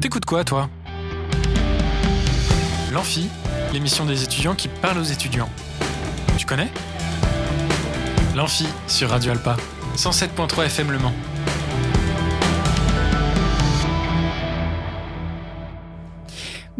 T'écoutes quoi, toi? L'Amphi, l'émission des étudiants qui parlent aux étudiants. Tu connais? L'Amphi sur Radio Alpa, 107.3 FM Le Mans.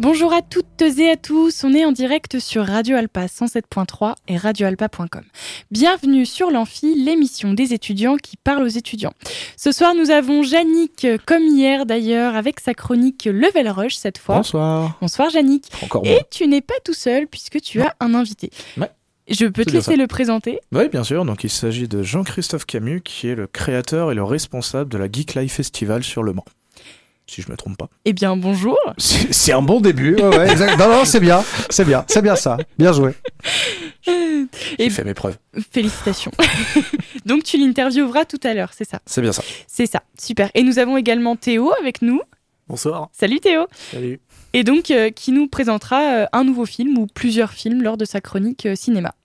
Bonjour à toutes et à tous, on est en direct sur Radio Alpa 107.3 et radioalpa.com. Bienvenue sur l'Amphi, l'émission des étudiants qui parlent aux étudiants. Ce soir, nous avons Yannick, comme hier d'ailleurs, avec sa chronique Level Rush cette fois. Bonsoir. Bonsoir Yannick. Encore Et tu n'es pas tout seul puisque tu as un invité. Ouais. Je peux te laisser le présenter. Oui, bien sûr. Donc, il s'agit de Jean-Christophe Camus, qui est le créateur et le responsable de la Geek Life Festival sur Le Mans. Si je me trompe pas. Eh bien, bonjour. C'est un bon début. Ouais, ouais, exact. Non, non, c'est bien. C'est bien. C'est bien ça. Bien joué. Et J'ai fait mes preuves. félicitations. Donc, tu l'intervieweras tout à l'heure, c'est ça? C'est bien ça. C'est ça, super. Et nous avons également Théo avec nous. Bonsoir. Salut Théo. Salut. Et donc, euh, qui nous présentera euh, un nouveau film ou plusieurs films lors de sa chronique euh, cinéma.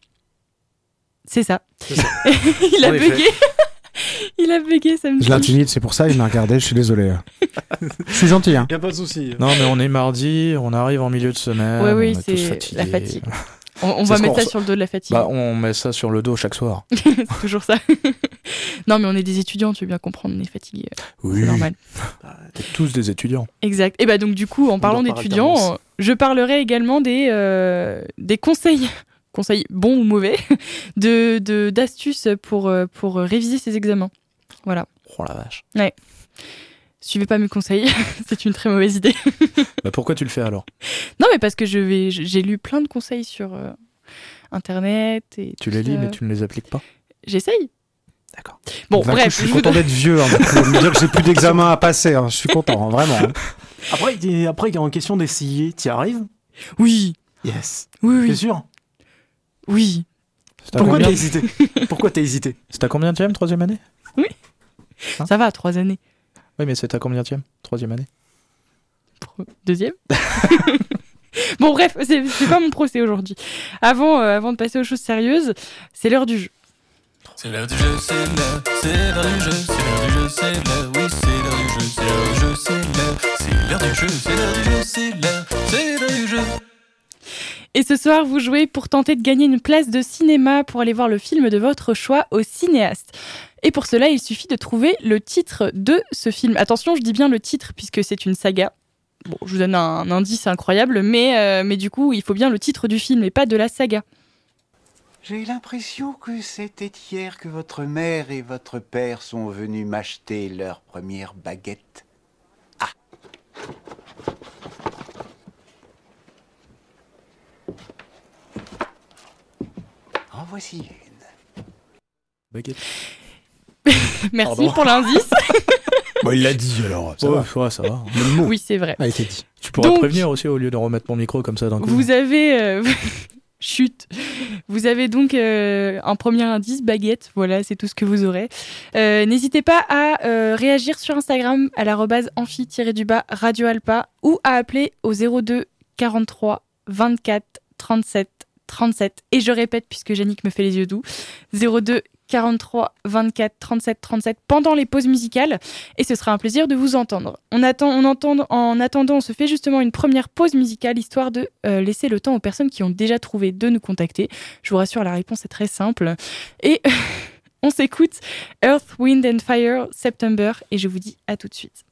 C'est ça. Il a bugué. Il a bugué, ça me Je l'intimide, c'est pour ça il m'a regardé. Je suis désolé. Je suis gentil. Hein. Y a pas de souci. Non, mais on est mardi, on arrive en milieu de semaine. Ouais, oui, tous c'est la fatigue. On, va mettre ça sur le dos de la fatigue. Bah, on met ça sur le dos chaque soir. C'est toujours ça. non, mais on est des étudiants, tu veux bien comprendre, on est fatigués. Oui. C'est normal. T'es tous des étudiants. Exact. Et bah donc du coup, en parlant d'étudiants, euh, je parlerai également des, euh, des conseils, conseils bons ou mauvais, de de- d'astuces pour, euh, pour réviser ses examens. Voilà. Oh la vache. Suivez pas mes conseils, c'est une très mauvaise idée. Bah, pourquoi tu le fais alors? Non, mais parce que je vais, j'ai lu plein de conseils sur euh, internet et Tu les lis, ça. mais tu ne les appliques pas? J'essaye. D'accord. Bon, D'un coup, bref. je suis je content vous- d'être vieux. Hein, de me dire que j'ai plus d'examen à passer. hein. Je suis content, hein, vraiment. hein. Après, il est- après, il y a une question d'essayer. T'y arrives? Oui, Yes. oui, T'es oui, sûr oui. Pourquoi t'as hésité? Pourquoi t'as hésité? C'est à combien de troisième année? Hein Ça va, trois années. Oui, mais c'est à combien de troisième année Deuxième? Bon, bref, c'est c'est pas mon procès aujourd'hui. Avant, euh, avant de passer aux choses sérieuses, c'est l'heure du jeu. C'est l'heure du jeu, c'est l'heure, c'est l'heure du jeu, c'est l'heure du jeu, c'est l'heure, oui, c'est l'heure du jeu, c'est l'heure du jeu, c'est l'heure, c'est l'heure du jeu, c'est l'heure du jeu, c'est l'heure, c'est l'heure du jeu. Et ce soir, vous jouez pour tenter de gagner une place de cinéma pour aller voir le film de votre choix au cinéaste. Et pour cela, il suffit de trouver le titre de ce film. Attention, je dis bien le titre puisque c'est une saga. Bon, je vous donne un, indice incroyable, mais, euh, mais du coup, il faut bien le titre du film et pas de la saga. J'ai l'impression que c'était hier que votre mère et votre père sont venus m'acheter leur première baguette. Ah En voici une. Baguette. Merci Pardon. pour l'indice. Bon, il l'a dit alors. Ça Ouais, va. ouais, ça va. Le mot Oui, c'est vrai. a été dit. Tu pourras Donc- prévenir aussi au lieu de remettre mon micro comme ça d'un coup. Vous avez. euh, Chut. Vous avez donc euh, un premier indice, baguette. Voilà, c'est tout ce que vous aurez. Euh, N'hésitez pas à euh, réagir sur Instagram à l'arrobase amphi-du-bas Radio Alpa ou à appeler au 02 43 24 37 37. Et je répète, puisque Yannick me fait les yeux doux, 02 43 24 37 37 pendant les pauses musicales et ce sera un plaisir de vous entendre. On attend, on entend, en attendant, on se fait justement une première pause musicale histoire de euh, laisser le temps aux personnes qui ont déjà trouvé de nous contacter. Je vous rassure, la réponse est très simple. Et on s'écoute Earth, Wind and Fire September et je vous dis à tout de suite.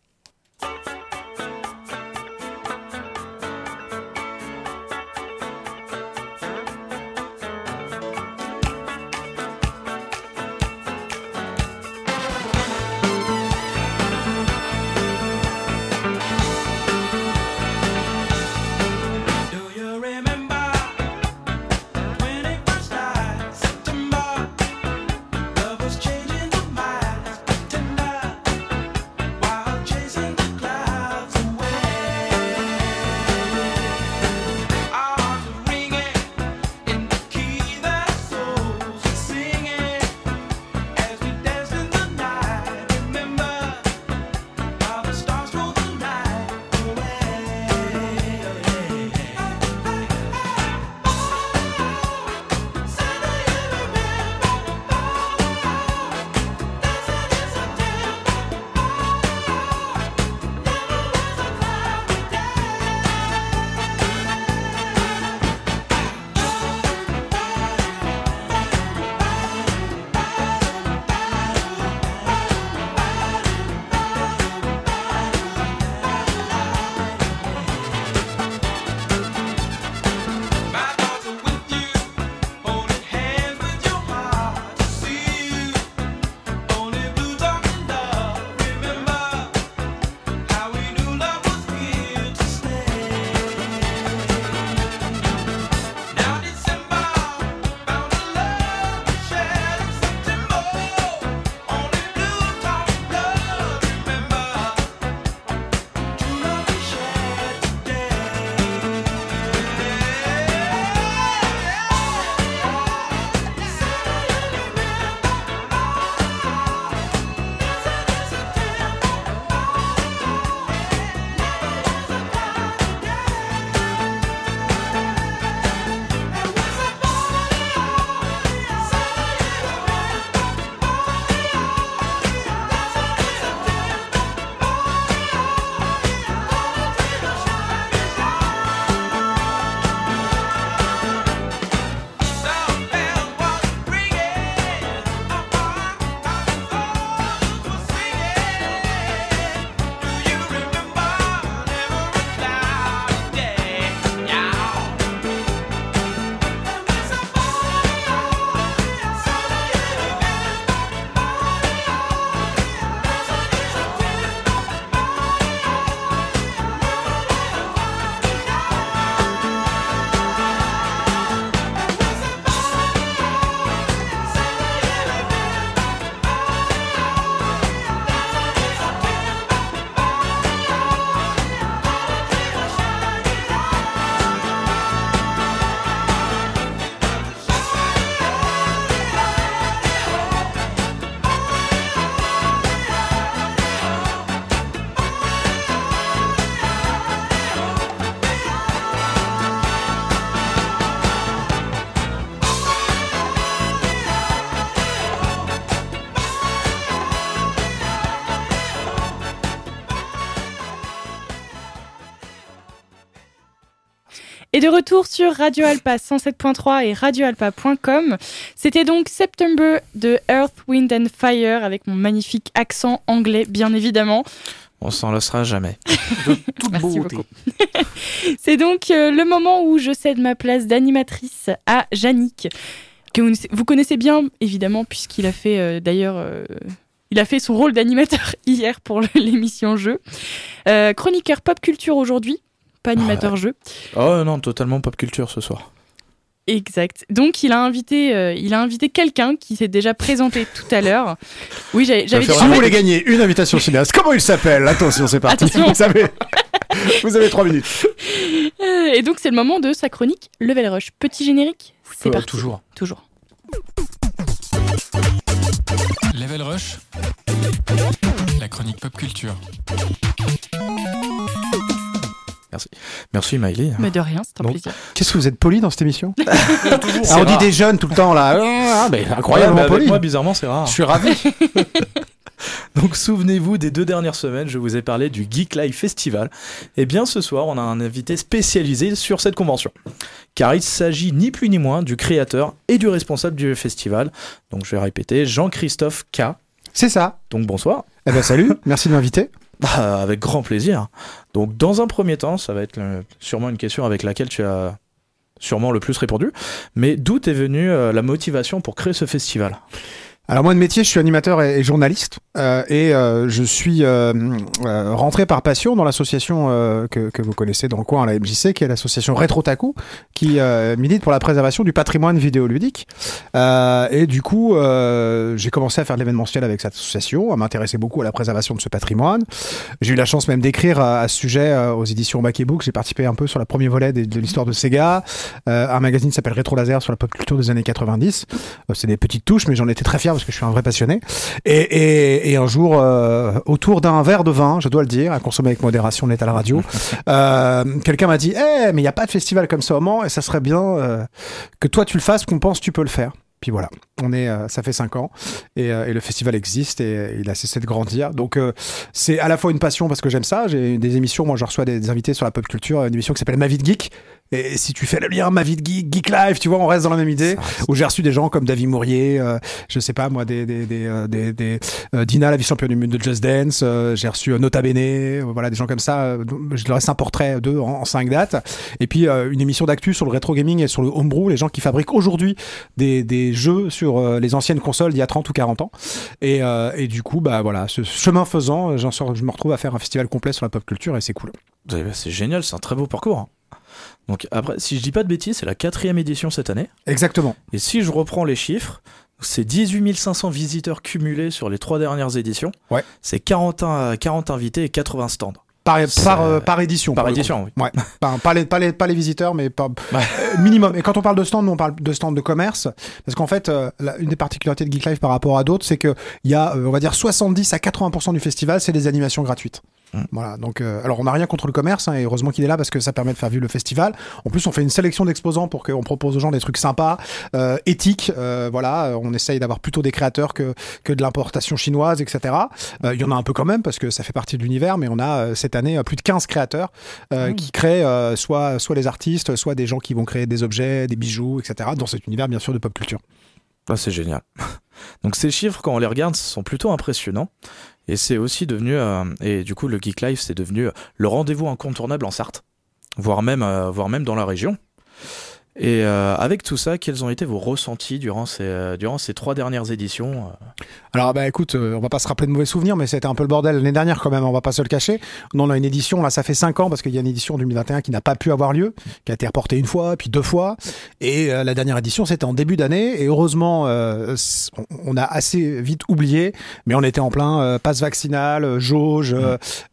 Retour sur Radio Alpa 107.3 et radioalpa.com. C'était donc September de Earth, Wind and Fire avec mon magnifique accent anglais, bien évidemment. On s'en lassera jamais. Toute Merci beauté. beaucoup. C'est donc euh, le moment où je cède ma place d'animatrice à Yannick, que vous, vous connaissez bien évidemment, puisqu'il a fait euh, d'ailleurs. euh, il a fait son rôle d'animateur hier pour l'émission jeu. Euh, chroniqueur pop culture aujourd'hui, pas animateur jeu. Oh non, totalement pop culture ce soir. Exact. Donc il a invité, euh, il a invité quelqu'un qui s'est déjà présenté tout à l'heure. Oui, j'avais dit. Si vous voulez gagner une invitation cinéaste, comment il s'appelle? Attention, c'est parti. Attention. Vous avez, vous avez trois minutes. Euh, Et donc c'est le moment de sa chronique Level Rush. Petit générique. C'est Euh, parti. toujours. Toujours. Level Rush, la chronique pop culture. Merci Miley. Mais de rien, c'est un Donc, plaisir. Qu'est-ce que vous êtes poli dans cette émission C'est Ah, On dit des jeunes tout le temps là. Ah, mais incroyablement Ouais, mais avec poli. Moi, bizarrement, c'est rare. Je suis ravi. Donc souvenez-vous des deux dernières semaines, je vous ai parlé du Geek Live Festival. Et bien ce soir, on a un invité spécialisé sur cette convention. Car il s'agit ni plus ni moins du créateur et du responsable du festival. Donc je vais répéter, Jean-Christophe K. C'est ça. Donc bonsoir. Eh ben salut, merci de m'inviter. Bah, avec grand plaisir. Donc dans un premier temps, ça va être sûrement une question avec laquelle tu as sûrement le plus répondu. Mais d'où est venue euh, la motivation pour créer ce festival? Alors moi de métier, je suis animateur et, journaliste euh, et euh, je suis euh, rentré par passion dans l'association que, vous connaissez dans le coin, la MJC, qui est l'association Rétro Taku, qui milite pour la préservation du patrimoine vidéoludique. Et du coup, j'ai commencé à faire de l'événementiel avec cette association, à m'intéresser beaucoup à la préservation de ce patrimoine. J'ai eu la chance même d'écrire à, ce sujet aux éditions Back Book. J'ai participé un peu sur la premier volet de, l'histoire de Sega. Un magazine s'appelle Rétro Laser sur la pop culture des années 90. Euh, c'est des petites touches, mais j'en étais très fier parce que je suis un vrai passionné. Et, et, et un jour, euh, autour d'un verre de vin, je dois le dire, à consommer avec modération, on est à la radio, euh, quelqu'un m'a dit Eh, mais il n'y a pas de festival comme ça au Mans, et ça serait bien euh, que toi tu le fasses, qu'on pense que tu peux le faire. Puis voilà, on est, ça fait cinq ans et, et le festival existe et il a cessé de grandir. Donc c'est à la fois une passion parce que j'aime ça. J'ai des émissions, moi je reçois des, des invités sur la pop culture, une émission qui s'appelle Ma vie de geek. Et si tu fais le lien Ma vie de geek, Geek Live, tu vois, on reste dans la même idée. Où j'ai reçu des gens comme David Mourier, euh, je sais pas moi, des, des, des, euh, des, des, euh, Dina, la vice-championne du monde de Just Dance. euh, j'ai reçu Nota Bene, voilà des gens comme ça. je leur reste un portrait d'eux en, en cinq dates. Et puis une émission d'actu sur le rétro gaming et sur le homebrew, les gens qui fabriquent aujourd'hui des, jeux sur les anciennes consoles d'il y a 30 ou 40 ans. Et, et du coup, bah voilà, ce chemin faisant, je me retrouve à faire un festival complet sur la pop culture et c'est cool. Eh ben, C'est génial, c'est un très beau parcours. Donc après, si je dis pas de bêtises, c'est la quatrième édition cette année. Exactement. Et si je reprends les chiffres, c'est 18 500 visiteurs cumulés sur les trois dernières éditions. Ouais. C'est 40, in- 40 invités et 80 stands. Par, par, euh, par édition. Par coup. édition, oui. Ouais, pas, pas les, pas, les, pas les visiteurs, mais pas, euh, minimum. Et quand on parle de stand, nous, on parle de stand de commerce, parce qu'en fait, euh, la- une des particularités de Geek Live par rapport à d'autres, c'est que il y a, euh, on va dire, 70 à 80% du festival, c'est des animations gratuites. Mm. Voilà, donc, euh, alors on n'a rien contre le commerce, hein, et heureusement qu'il est là parce que ça permet de faire vivre le festival. En plus, on fait une sélection d'exposants pour qu'on propose aux gens des trucs sympas, euh, éthiques. euh, voilà, on essaye d'avoir plutôt des créateurs que, que de l'importation chinoise, etc. Il y en a un peu quand même parce que ça fait partie de l'univers, mais on a cette année plus de 15 créateurs euh, qui créent soit, soit les artistes, soit des gens qui vont créer des objets, des bijoux, etc. Dans cet univers, bien sûr, de pop culture. Ah, c'est génial. Donc ces chiffres, quand on les regarde, sont plutôt impressionnants. Et c'est aussi devenu, euh, et du coup le Geek Live, c'est devenu le rendez-vous incontournable en Sarthe, voire même, euh, voire même dans la région. Et euh, avec tout ça, quels ont été vos ressentis durant ces, euh, durant ces trois dernières éditions euh Alors bah écoute, euh, on va pas se rappeler de mauvais souvenirs, mais c'était un peu le bordel l'année dernière quand même, on va pas se le cacher. On a une édition, là ça fait 5 ans, parce qu'il y a une édition 2021 qui n'a pas pu avoir lieu, qui a été reportée une fois, puis deux fois. Et euh, la dernière édition c'était en début d'année, et heureusement euh, on, a assez vite oublié, mais on était en plein euh, passe vaccinal, jauge,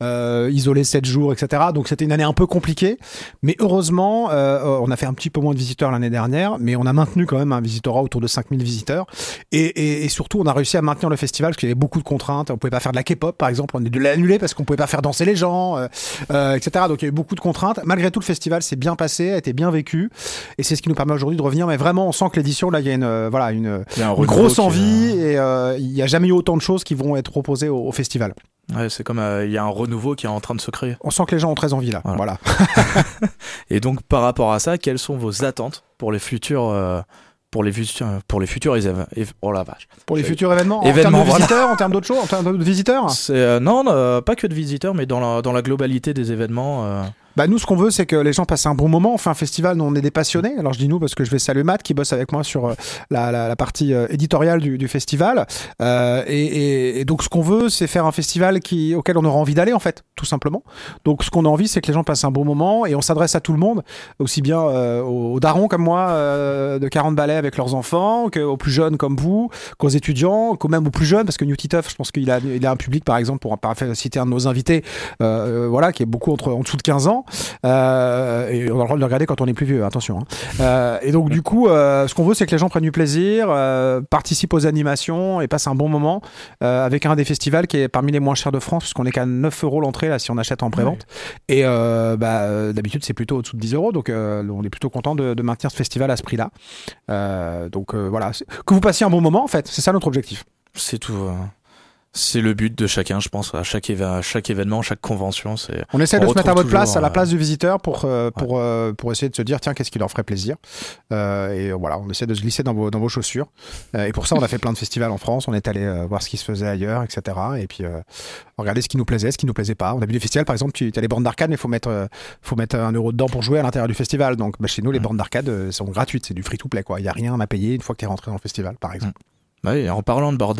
euh, isolé 7 jours, etc. Donc c'était une année un peu compliquée, mais heureusement euh, on a fait un petit peu moins de visiteurs l'année dernière, mais on a maintenu quand même un visitorat autour de 5000 visiteurs. Et, et, et surtout, on a réussi à maintenir le festival parce qu'il y avait beaucoup de contraintes. On pouvait pas faire de la K-pop, par exemple. On a dû l'annuler parce qu'on pouvait pas faire danser les gens, euh, euh, etc. Donc il y a eu beaucoup de contraintes. Malgré tout, le festival s'est bien passé, a été bien vécu. Et c'est ce qui nous permet aujourd'hui de revenir. Mais vraiment, on sent que l'édition, là, il y a une, euh, voilà, une, un grosse envie et il y a jamais eu autant de choses qui vont être proposées au, au festival. Ouais, c'est comme euh, il y a un renouveau qui est en train de se créer. On sent que les gens ont très envie là. Voilà. Voilà. Et donc, par rapport à ça, quelles sont vos attentes pour les futurs, euh, pour les futurs, pour les futurs Oh la vache. Pour les futurs événements, Événements, en termes de voilà. visiteurs, en termes d'autres choses, en termes de visiteurs. C'est euh, non, euh, pas que de visiteurs, mais dans la dans la globalité des événements. Bah nous, ce qu'on veut, c'est que les gens passent un bon moment. On fait un festival, nous, on est des passionnés. Alors je dis nous parce que je vais saluer Matt qui bosse avec moi sur euh, la, partie euh, éditoriale du, festival. Euh, et, donc ce qu'on veut, c'est faire un festival qui, auquel on aura envie d'aller en fait, tout simplement. Donc ce qu'on a envie, c'est que les gens passent un bon moment et on s'adresse à tout le monde, aussi bien aux, aux darons comme moi de 40 balais avec leurs enfants, qu'aux plus jeunes comme vous, qu'aux étudiants, qu'aux même aux plus jeunes, parce que New Titeuf, je pense qu'il a, il a un public par exemple pour par- citer un de nos invités, voilà, qui est beaucoup entre en dessous de 15 ans. Euh, et on a le droit de le regarder quand on est plus vieux, attention. hein. Euh, et donc du coup, euh, ce qu'on veut, c'est que les gens prennent du plaisir, participent aux animations et passent un bon moment avec un des festivals qui est parmi les moins chers de France, puisqu'on est qu'à 9 euros l'entrée là si on achète en prévente. Et bah, d'habitude, c'est plutôt au-dessous de 10 euros, donc on est plutôt content de, de maintenir ce festival à ce prix-là. Donc voilà, que vous passiez un bon moment en fait, c'est ça notre objectif. c'est tout. euh, c'est le but de chacun, je pense. À chaque, à chaque événement, chaque convention, c'est On essaie On de se mettre à votre place, à la place du visiteur, pour, euh, pour, euh, pour essayer de se dire, tiens, qu'est-ce qui leur ferait plaisir? Euh, et voilà, on essaie de se glisser dans vos, dans vos chaussures. Et pour ça, on a fait plein de festivals en France, on est allé voir ce qui se faisait ailleurs, etc. Et puis, regarder ce qui nous plaisait, ce qui nous plaisait pas. On a vu des festivals, par exemple, tu as les bornes d'arcade, mais il faut mettre, faut mettre un euro dedans pour jouer à l'intérieur du festival. Donc, bah, chez nous, les Mm. bornes d'arcade sont gratuites, c'est du free-to-play, quoi. Il y a rien à payer une fois que tu es rentré dans le festival, par exemple. Ouais, et en parlant de bornes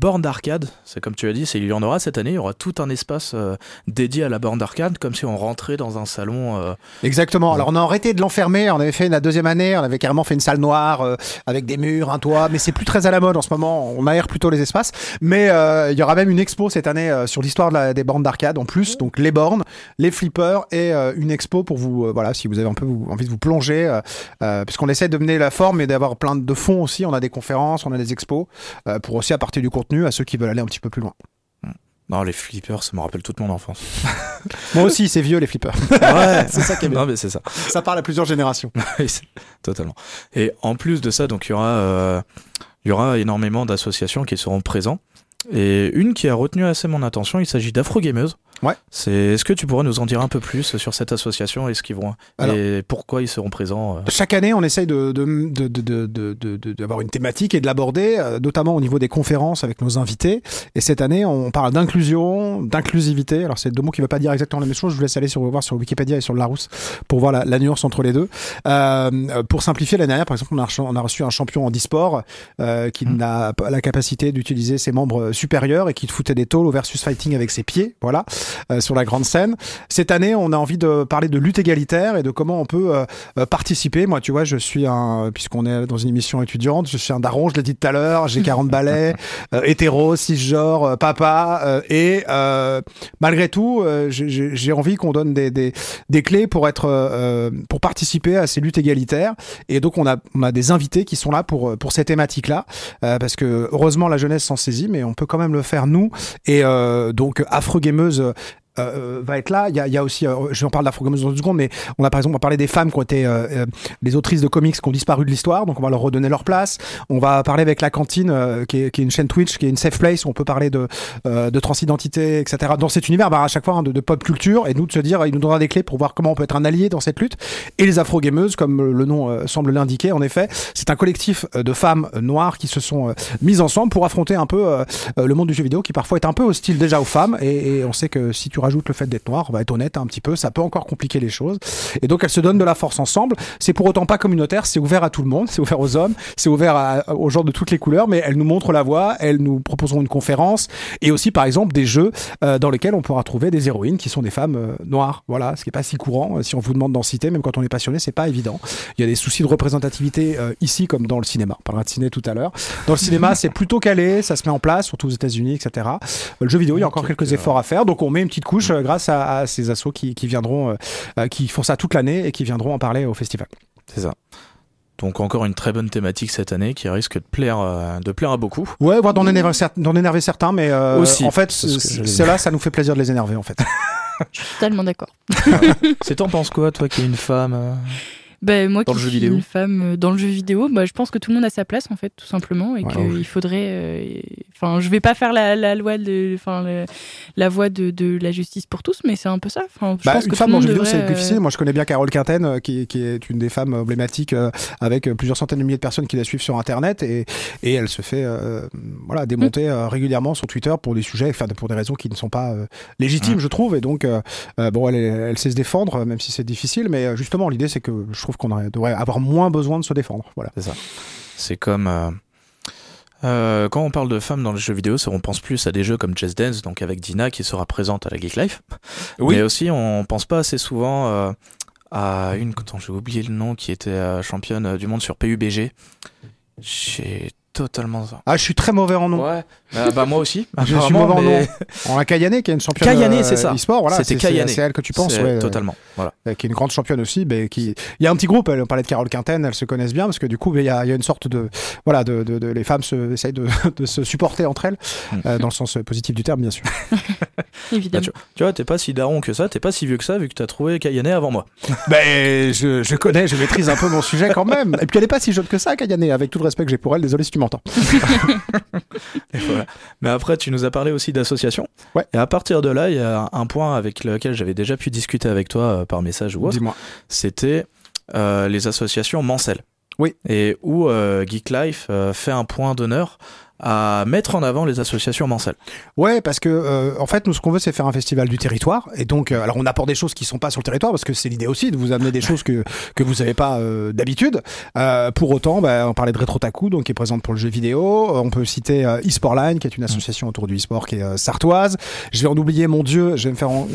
bornes d'arcade, c'est comme tu as dit, il y en aura cette année, il y aura tout un espace euh, dédié à la borne d'arcade, comme si on rentrait dans un salon. euh, Exactement. Alors on a arrêté de l'enfermer. On avait fait la deuxième année. On avait carrément fait une salle noire euh, avec des murs, un toit. Mais c'est plus très à la mode en ce moment. On aère plutôt les espaces. Mais il y aura même une expo cette année sur l'histoire de des bornes d'arcade en plus. Donc les bornes, les flippers et une expo pour vous. voilà, si vous avez un peu vous- envie de vous plonger, puisqu'on essaie de mener la forme et d'avoir plein de fonds aussi. On a des conférences, on a des expos euh, pour aussi apporter du contenu à ceux qui veulent aller un petit peu plus loin. Non, les flippers, ça me rappelle toute mon enfance. Moi aussi, c'est vieux les flippers. ouais, C'est ça qui est bien. Non, mais c'est ça. Ça parle à plusieurs générations. Totalement. Et en plus de ça, donc il y aura, euh, il y aura énormément d'associations qui seront présents. Et une qui a retenu assez mon attention, il s'agit d'Afro Gameuse. Ouais. C'est. Est-ce que tu pourrais nous en dire un peu plus sur cette association et ce qu'ils vont Alors- et pourquoi ils seront présents euh? Chaque année, on essaye de, de, de, de, de, d'avoir une thématique et de l'aborder, euh, notamment au niveau des conférences avec nos invités. Et cette année, on parle d'inclusion, d'inclusivité. Alors, c'est deux mots qui ne veulent pas dire exactement la même chose. Je vous laisse aller sur, voir sur Wikipédia et sur Larousse pour voir la, la nuance entre les deux. Euh, pour simplifier, l'année dernière, par exemple, on a, reçu- on a reçu un champion en e-sport euh, qui Mhm. n'a pas la capacité d'utiliser ses membres supérieurs et qui foutait des taules au versus fighting avec ses pieds. Voilà, sur la grande scène. Cette année, on a envie de parler de lutte égalitaire et de comment on peut euh, euh, participer. Moi, tu vois, je suis un, puisqu'on est dans une émission étudiante, je suis un daron, je l'ai dit tout à l'heure, j'ai 40 balais, euh, hétéro, cisgenre, euh, papa, euh, et euh, malgré tout, euh, j'ai- envie qu'on donne des, des, des clés pour être, euh, pour participer à ces luttes égalitaires. Et donc, on a, on a des invités qui sont là pour, euh, pour ces thématiques-là, euh, parce que heureusement, la jeunesse s'en saisit, mais on peut quand même le faire nous. Et euh, donc, Afro Gameuse euh, va être là. Il y a, il y a aussi, euh, je en parle d'Afro-Gameuse dans deux secondes, mais on a par exemple, parler des femmes qui ont été euh, euh, les autrices de comics qui ont disparu de l'histoire, donc on va leur redonner leur place. On va parler avec la cantine, euh, qui, est, qui est une chaîne Twitch, qui est une safe place, où on peut parler de, euh, de transidentité, etc. Dans cet univers, bah, à chaque fois hein, de, pop culture, et nous de se dire, il nous donnera des clés pour voir comment on peut être un allié dans cette lutte. Et les Afro-Gameuses, comme le nom euh, semble l'indiquer, en effet, c'est un collectif euh, de femmes euh, noires qui se sont euh, mises ensemble pour affronter un peu euh, euh, le monde du jeu vidéo, qui parfois est un peu hostile déjà aux femmes, et, et on sait que si tu rajoutes le fait d'être noir, on va être honnête un petit peu, ça peut encore compliquer les choses. Et donc elles se donnent de la force ensemble. C'est pour autant pas communautaire, c'est ouvert à tout le monde, c'est ouvert aux hommes, c'est ouvert à- aux gens de toutes les couleurs, mais elles nous montrent la voie, elles nous proposeront une conférence et aussi par exemple des jeux euh, dans lesquels on pourra trouver des héroïnes qui sont des femmes euh, noires. Voilà, ce qui est pas si courant. Euh, Si on vous demande d'en citer, même quand on est passionné, c'est pas évident. Il y a des soucis de représentativité euh, ici comme dans le cinéma. On parlera de ciné tout à l'heure. Dans le cinéma, c'est plutôt calé, ça se met en place, surtout aux États-Unis, etc. Le jeu vidéo, il y a encore quelques efforts à faire, donc on met une petite couche euh, grâce à, à ces assos qui, qui viendront, euh, euh, qui font ça toute l'année et qui viendront en parler au festival. C'est ça. Donc encore une très bonne thématique cette année qui risque de plaire, euh, de plaire à beaucoup. Ouais, voire d'en énerver, cer- d'en énerver certains, mais euh, Aussi, en fait, c'est ce que c- j'allais c'est là, ça nous fait plaisir de les énerver, en fait. Totalement d'accord. C'est t'en penses quoi, toi qui es une femme euh? Ben, moi Dans qui le jeu suis vidéo une femme euh, dans le jeu vidéo, bah, je pense que tout le monde a sa place en fait, tout simplement, et Ouais, qu'il ouais. faudrait. euh, Enfin, je vais pas faire la, la loi de, enfin, la voie de, de la justice pour tous, mais c'est un peu ça. Enfin, je Bah, pense une que femme tout dans le jeu vidéo, c'est difficile. euh, Moi, je connais bien Carole Quinten, euh, qui, qui est une des femmes emblématiques euh, avec euh, plusieurs centaines de milliers de personnes qui la suivent sur Internet et, et elle se fait euh, voilà, démonter euh, régulièrement sur Twitter pour des sujets, enfin, pour des raisons qui ne sont pas euh, légitimes, je trouve. Et donc, euh, euh, bon, elle, elle sait se défendre, euh, même si c'est difficile. Mais euh, justement, l'idée, c'est que je trouve qu'on devrait avoir moins besoin de se défendre. Voilà. C'est comme. euh, euh, quand on parle de femmes dans les jeux vidéo, c'est- on pense plus à des jeux comme Just Dance, donc avec Dina qui sera présente à la Geek Life. Oui. Mais aussi, on pense pas assez souvent euh, à une. Attends, j'ai oublié le nom, qui était euh, championne euh, du monde sur PUBG. J'ai totalement. Ah, je suis très mauvais en nom. Ouais, bah, bah, moi aussi. Je suis mauvais en nom. On a Kayane qui est une championne Kayane, euh, c'est ça. e-sport. Voilà, C'était Kayane. C'est elle que tu penses. ouais, totalement. Voilà. euh, qui est une grande championne aussi, mais qui il y a un petit groupe. Elle on parlait de Carole Quinten, elles se connaissent bien parce que du coup, il y a, il y a une sorte de voilà, de, de- de- les femmes se, essayent de, de se supporter entre elles Mm. euh, dans le sens positif du terme, bien sûr. évidemment. Bah, Tu vois, t'es pas si daron que ça, t'es pas si vieux que ça, vu que t'as trouvé Kayane avant moi. Ben, je, je connais, je maîtrise un peu mon sujet quand même. Et puis elle est pas si jeune que ça, Kayane. Avec tout le respect que j'ai pour elle, désolé si tu m'entends. Et voilà. Mais après, tu nous as parlé aussi d'associations. Ouais. Et à partir de là, il y a un point avec lequel j'avais déjà pu discuter avec toi euh, par message ou autre. Dis-moi. C'était euh, les associations mensuelles. Oui. Et où euh, Geek Life euh, fait un point d'honneur à mettre en avant les associations mensuelles. Ouais, parce que euh, en fait, nous, ce qu'on veut, c'est faire un festival du territoire. Et donc, euh, alors, on apporte des choses qui sont pas sur le territoire, parce que c'est l'idée aussi de vous amener des choses que que vous savez pas euh, d'habitude. Euh, pour autant, bah, on parlait de Retrotaku, donc qui est présente pour le jeu vidéo. Euh, On peut citer euh, eSportline, qui est une association autour du e-sport qui est euh, sartoise. Je vais en oublier, mon Dieu, je vais me faire en...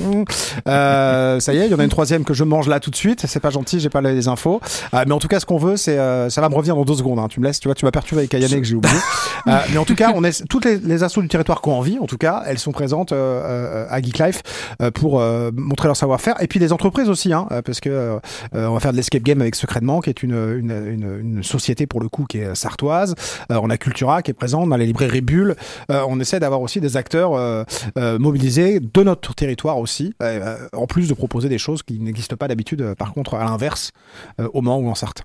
Euh, ça y est, il y en a une troisième que je mange là tout de suite. C'est pas gentil, j'ai pas les infos. Euh, mais en tout cas, ce qu'on veut, c'est, euh, ça va me revenir dans deux secondes. hein. Tu me laisses, tu vois, tu m'as perturbé avec Ayane que j'ai oublié. Mais en tout cas, toutes les, les du territoire qui ont envie, en tout cas, elles sont présentes euh, euh, à Geek Life euh, pour montrer leur savoir-faire. Et puis les entreprises aussi, hein, parce que on va faire de l'escape game avec Secrètement, qui est une, société pour le coup qui est sartoise. On a Cultura qui est présente, on a les librairies Bulle. On essaie d'avoir aussi des acteurs mobilisés de notre territoire aussi, en plus de proposer des choses qui n'existent pas d'habitude, par contre, à l'inverse, au Mans ou en Sarthe.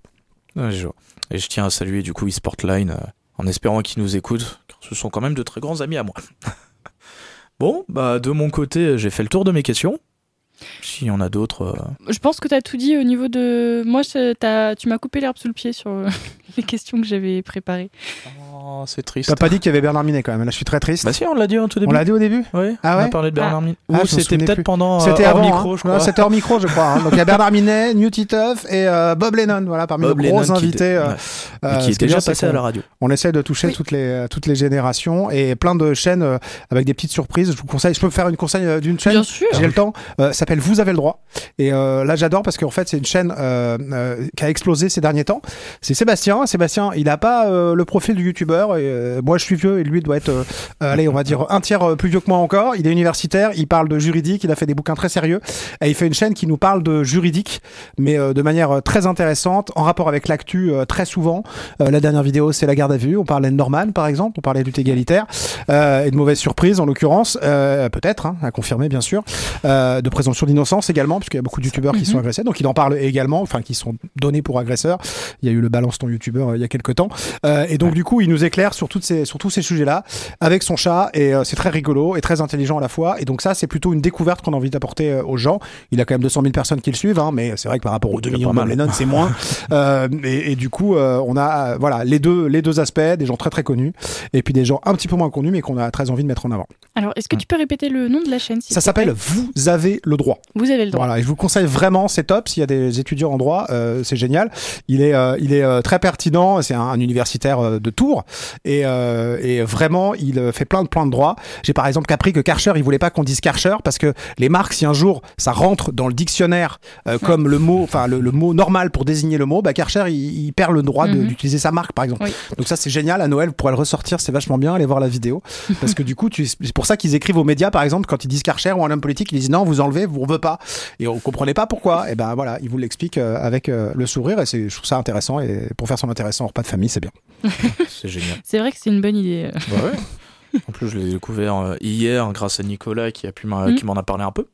Vois. Et je tiens à saluer du coup eSportline en espérant qu'ils nous écoutent, car ce sont quand même de très grands amis à moi. bon, bah de mon côté, j'ai fait le tour de mes questions. S'il y en a d'autres. euh, Je pense que tu as tout dit au niveau de. Moi, t'as- tu m'as coupé l'herbe sous le pied sur euh, les questions que j'avais préparées. Oh, c'est triste. T'as pas dit qu'il y avait Bernard Minet quand même, là je suis très triste. Bah si, on l'a dit en tout début. on l'a dit au début Oui, Ah on ouais a parlé de Bernard Ah. Minet. Ah, Ou c'était peut-être pendant euh, C'était hors avant, micro, hein. je crois. c'était hors micro, je crois. hein. Donc il y a Bernard Minet, New Titeuf et euh, Bob Lennon, voilà, parmi Bob nos gros Lennon invités. euh, euh, qui est déjà passé à la radio. On essaie de toucher Oui. toutes les euh, toutes les générations et plein de chaînes euh, avec des petites surprises. Je vous conseille. Je peux faire une conseil euh, d'une chaîne. Bien sûr. J'ai le temps. Euh, ça s'appelle Vous avez le droit. Et euh, là, j'adore parce qu'en fait, c'est une chaîne euh, euh, qui a explosé ces derniers temps. C'est Sébastien. Sébastien, il a pas euh, le profil du youtubeur. Et, euh, moi, je suis vieux et lui doit être, euh, euh, allez, on va dire un tiers plus vieux que moi encore. Il est universitaire. Il parle de juridique. Il a fait des bouquins très sérieux. Et il fait une chaîne qui nous parle de juridique, mais de manière très intéressante, en rapport avec l'actu très souvent. La dernière vidéo, c'est la garde à vue. On parlait de Norman, par exemple. On parlait de lutte égalitaire et de mauvaises surprises, en l'occurrence, peut-être, hein, à confirmer, bien sûr, de présomption d'innocence également, puisqu'il y a beaucoup de youtubeurs qui Mhm. sont agressés. Donc, il en parle également, enfin, qui sont donnés pour agresseurs. Il y a eu le balance ton youtubeur il y a quelques temps. Et donc, du coup, il nous éclaire sur, toutes ces, sur tous ces sujets-là avec son chat. Et euh, c'est très rigolo et très intelligent à la fois. Et donc, ça, c'est plutôt une découverte qu'on a envie d'apporter euh, aux gens. Il a quand même 200 000 personnes qui le suivent, hein, mais c'est vrai que par rapport aux 2 Il y a millions de. Lennon, c'est moins. Euh, et, et du coup, euh, on a voilà les deux les deux aspects, des gens très très connus et puis des gens un petit peu moins connus mais qu'on a très envie de mettre en avant. Alors, est-ce que tu peux répéter le nom de la chaîne Ça s'appelle Vous avez le droit. Vous avez le droit. Voilà, et je vous le conseille vraiment, c'est top. S'il y a des étudiants en droit, euh, c'est génial. Il est, euh, il est euh, très pertinent. C'est un, un universitaire euh, de Tours et, euh, et vraiment, il euh, fait plein de plein de droits. J'ai par exemple appris que Karcher, il voulait pas qu'on dise Karcher parce que les marques, si un jour ça rentre dans le dictionnaire euh, comme le mot, enfin le, le mot normal pour désigner le mot, bah Karcher, il, il perd le droit de- Mhm. d'utiliser sa marque, par exemple. Oui. Donc ça, c'est génial. À Noël, vous pourrez le ressortir, c'est vachement bien. Allez voir la vidéo parce que du coup, tu- c'est pour ça qu'ils écrivent aux médias, par exemple, quand ils disent Karcher ou un homme politique, ils disent non, vous enlevez, vous ne veut pas. Et on comprenait pas pourquoi. Et ben voilà, ils vous l'expliquent avec le sourire et c'est, je trouve ça intéressant. Et pour faire son intéressant repas de famille, c'est bien. C'est génial. C'est vrai que c'est une bonne idée. euh. Bah ouais. En plus, je l'ai découvert euh, hier grâce à Nicolas qui a pu Mm. qui m'en a parlé un peu.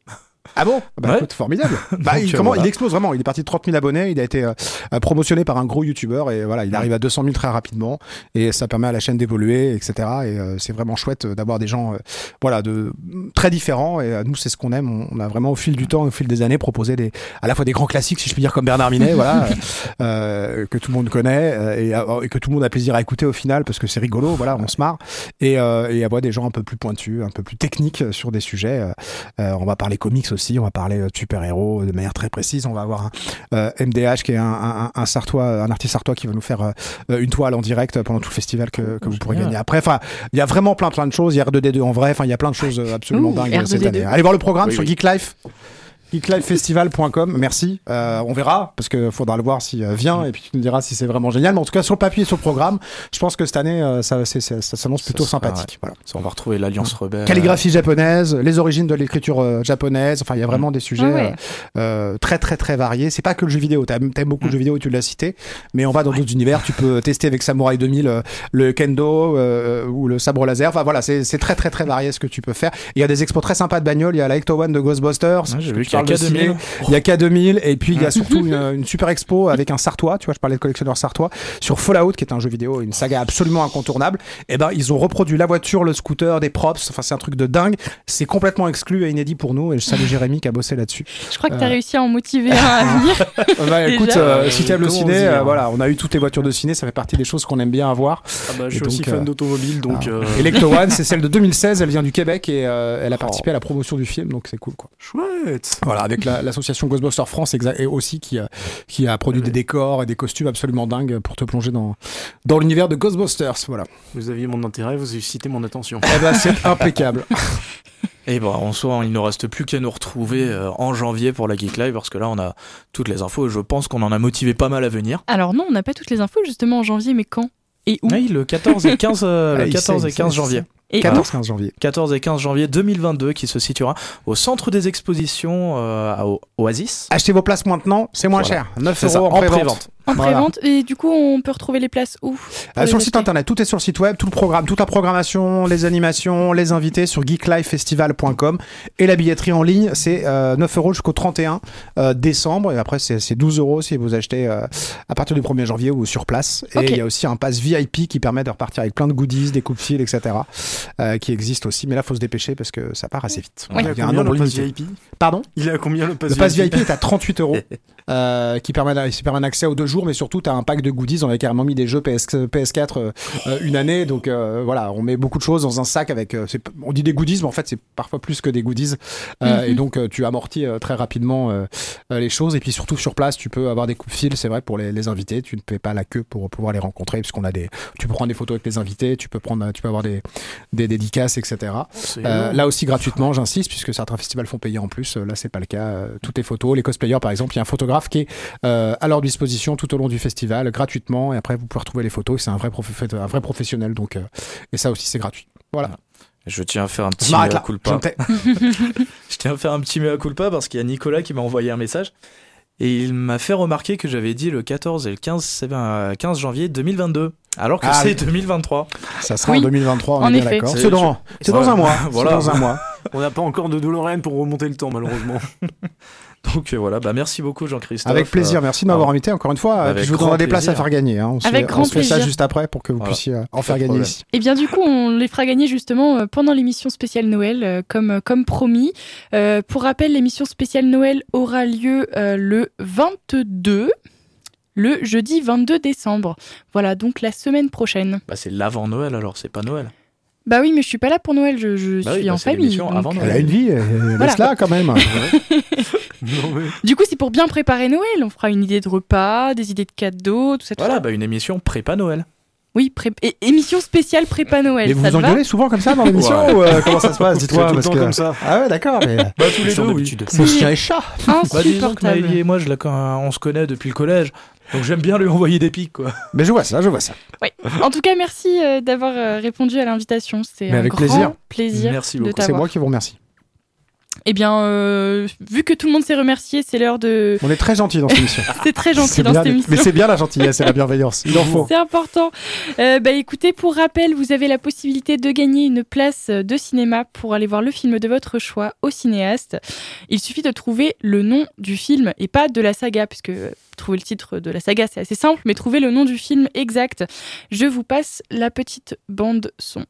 Ah bon? Bah Ouais. écoute, formidable. Bah, Donc, il, euh, comment, voilà. il explose vraiment. Il est parti de 30 000 abonnés. Il a été euh, euh, promotionné par un gros youtubeur et voilà, il arrive à 200 000 très rapidement et ça permet à la chaîne d'évoluer, etc. Et euh, c'est vraiment chouette d'avoir des gens, euh, voilà, de très différents. Et euh, nous, c'est ce qu'on aime. On, on a vraiment au fil du temps, au fil des années, proposé des, à la fois des grands classiques, si je puis dire, comme Bernard Minet, voilà, que tout le monde connaît et, et que tout le monde a plaisir à écouter au final parce que c'est rigolo. Voilà, on se marre et, euh, et avoir des gens un peu plus pointus, un peu plus techniques sur des sujets. on va parler comics aussi, on va parler euh, de super-héros de manière très précise. On va avoir un euh, MDH qui est un, un, un sartois, un artiste sartois qui va nous faire euh, une toile en direct pendant tout le festival que, que vous pourrez gagner. Après, enfin, il y a vraiment plein plein de choses. Il y a R2D2 en vrai. Enfin, il y a plein de choses euh, absolument Ouh, dingues euh, cette R2D2. année. Allez voir le programme Oui, sur oui. Geek Life. geeklifefestival.com, merci. Euh, on verra parce que faudra le voir s'il euh, vient et puis tu nous diras si c'est vraiment génial. Mais en tout cas sur le papier et sur le programme, je pense que cette année euh, ça, c'est- c'est- ça s'annonce plutôt sera, sympathique. Voilà. Ça, on va retrouver l'Alliance Rebelle. Calligraphie japonaise, les origines de l'écriture euh, japonaise. Enfin, il y a Mm. vraiment des sujets Ah ouais. euh, euh, très très très variés. C'est pas que le jeu vidéo. T'aimes t'aimes beaucoup le jeu vidéo et tu l'as cité, mais on va dans d'autres univers. Tu peux tester avec Samurai 2000 euh, le kendo euh, ou le sabre laser. Enfin voilà, c'est c'est très très très varié ce que tu peux faire. Il y a des expos très sympas de bagnole. Il y a la Ecto One de Ghostbusters. Ouais, j'ai Tu vu qu'il y a parles de ciné. K2000. Il y a K2000 et puis il y a surtout une, une super expo avec un Sartois, tu vois, je parlais de collectionneur Sartois, sur Fallout qui est un jeu vidéo, une saga absolument incontournable. Et ben ils ont reproduit la voiture, le scooter, des props, enfin c'est un truc de dingue. C'est complètement exclu et inédit pour nous et je salue Jérémy qui a bossé là-dessus. Je crois que tu as Euh. réussi à en motiver un à venir. Euh, bah, écoute, euh, si Euh, t'aimes le comment ciné, euh, voilà, on a eu toutes les voitures de ciné, ça fait partie des choses qu'on aime bien avoir. Ah bah, je suis aussi donc, euh, fan d'automobile, donc Ah. euh, Et l'Ecto One, c'est celle de 2016, elle vient du Québec et euh, Oh. elle a participé à la promotion du film, donc c'est cool quoi. chouette. Voilà, avec la- l'association Ghostbusters France et aussi qui, a- qui a produit des décors et des costumes absolument dingues pour te plonger dans, dans l'univers de Ghostbusters. Voilà. Vous aviez mon intérêt, vous avez suscité mon attention. Eh ben, c'est impeccable. Et bon, en soi, il ne reste plus qu'à nous retrouver euh, en janvier pour la Geek Live parce que là, on a toutes les infos et je pense qu'on en a motivé pas mal à venir. Alors non, on n'a pas toutes les infos justement en janvier, mais quand? Et où? Oui, le 14 et 15, euh, Ah, le il 14 sait, et il sait, 15 il janvier. Et où 14-15 janvier. 14 et 15 janvier 2022 qui se situera au centre des expositions euh, à Oasis. Achetez vos places maintenant, c'est moins Voilà. cher. 9 C'est ça, euros en en pré-vente. Pré-vente. En Voilà. prévente. Et du coup, on peut retrouver les places où? Euh, sur le site internet, tout est sur le site web, tout le programme, toute la programmation, les animations, les invités sur geeklifefestival.com et la billetterie en ligne, c'est euh, 9 euros jusqu'au 31 euh, décembre et après c'est c'est 12 euros si vous achetez euh, à partir du 1er janvier ou sur place. Et il y a aussi un pass VIP qui permet de repartir avec plein de goodies, des coupes fils, etc. euh, qui existent aussi, mais là faut se dépêcher parce que ça part assez vite. Ouais. Il y a un nombre le pass limité. VIP Pardon? Il est à combien le pass le pass VIP VIP est à 38 euros, euh, qui permet, d'a- qui permet un accès aux deux jours, mais surtout, tu as un pack de goodies. On avait carrément mis des jeux PS, PS4 euh, euh, une année. Donc euh, voilà, on met beaucoup de choses dans un sac avec. euh, on dit des goodies, mais en fait, c'est parfois plus que des goodies. Euh, Mhm. Et donc, euh, tu amortis euh, très rapidement les choses. Et puis surtout, sur place, tu peux avoir des coups de fil, c'est vrai, pour les, les invités. Tu ne fais pas la queue pour pouvoir les rencontrer, puisqu'on a des. Tu peux prendre des photos avec les invités, tu peux, prendre, tu peux avoir des, des dédicaces, etc. Euh, là aussi gratuitement, j'insiste, puisque certains festivals font payer en plus. Là, c'est pas le cas. Euh, Toutes les photos, les cosplayers, par exemple, il y a un photographe qui est euh, à leur disposition tout au long du festival, gratuitement. Et après, vous pouvez retrouver les photos. C'est un vrai, prof- un vrai professionnel, donc euh, et ça aussi, c'est gratuit. Voilà. Je tiens à faire un petit mea. Je culpa. Je tiens à faire un petit mea culpa parce qu'il y a Nicolas qui m'a envoyé un message et il m'a fait remarquer que j'avais dit le 14 et le 15, c'est bien, euh, 15 janvier 2022 alors que Ah, c'est oui. 2023. Ça sera Oui. en 2023. On En est bien effet. d'accord. C'est- dans, un mois. Voilà. Dans un mois. On n'a pas encore de DeLorean pour remonter le temps, malheureusement. Donc euh, voilà, bah merci beaucoup Jean-Christophe. Avec plaisir. Merci de m'avoir ah. invité encore une fois. Avec Puis je vous donnerai des places à faire gagner. hein. On se Avec fait, grand on se fait ça juste après pour que vous Voilà. puissiez euh, en faire gagner problème. ici. Et bien du coup, on les fera gagner justement euh, pendant l'émission spéciale Noël, euh, comme, comme promis. Euh, pour rappel, l'émission spéciale Noël aura lieu euh, le 22, le jeudi 22 décembre. Voilà, donc la semaine prochaine. Bah, c'est l'avant Noël alors, c'est pas Noël. Bah oui, mais je suis pas là pour Noël, je, je Bah oui, suis bah en famille. donc, avant euh, Noël. Elle a une vie. euh, Voilà. Laisse-la quand même. Non, mais- Du coup, c'est pour bien préparer Noël. On fera une idée de repas, des idées de cadeaux, tout ça. tout Voilà, ça. bah une émission prépa Noël. Oui, pré- émission spéciale prépa Noël. Et vous ça vous engueulez souvent comme ça dans l'émission Ouais. ou euh, comment ça se passe Dites-moi. tout le parce temps que- comme ça. Ah ouais, d'accord. Mais... Bah tous les deux, oui. d'habitude. C'est chien et chat. Bah disons que Insupportable. Maëlie et moi, je la- on se connaît depuis le collège. Donc j'aime bien lui envoyer des pics quoi. Mais je vois ça, je vois ça. En tout cas, merci euh, d'avoir euh, répondu à l'invitation. C'est un avec grand plaisir. plaisir Merci de beaucoup. C'est t'avoir. moi qui vous remercie. Eh bien, euh, vu que tout le monde s'est remercié, c'est l'heure de. On est très gentil dans cette émission. C'est très gentil dans bien- cette émission. Mais c'est bien la gentillesse et la bienveillance. Il en faut. C'est important. Euh, bah écoutez, pour rappel, vous avez la possibilité de gagner une place de cinéma pour aller voir le film de votre choix au cinéaste. Il suffit de trouver le nom du film et pas de la saga, puisque euh, trouver le titre de la saga c'est assez simple, mais trouver le nom du film exact. Je vous passe la petite bande son.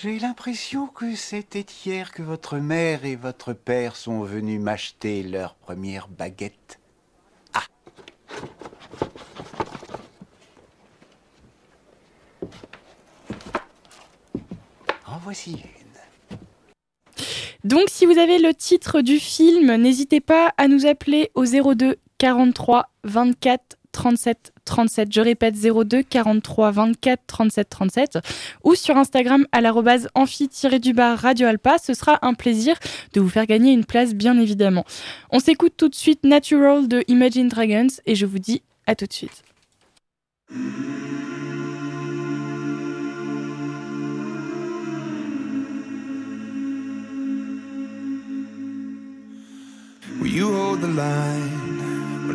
J'ai l'impression que c'était hier que votre mère et votre père sont venus m'acheter leur première baguette. Ah En voici une. Donc, si vous avez le titre du film, n'hésitez pas à nous appeler au 02 43 24 37 37. Je répète 02 43 24 37 37 ou sur Instagram à l'arrobase amphi-du-bas Radio Alpa. Ce sera un plaisir de vous faire gagner une place, bien évidemment. On s'écoute tout de suite Natural de Imagine Dragons et je vous dis à tout de suite. Will you hold the line?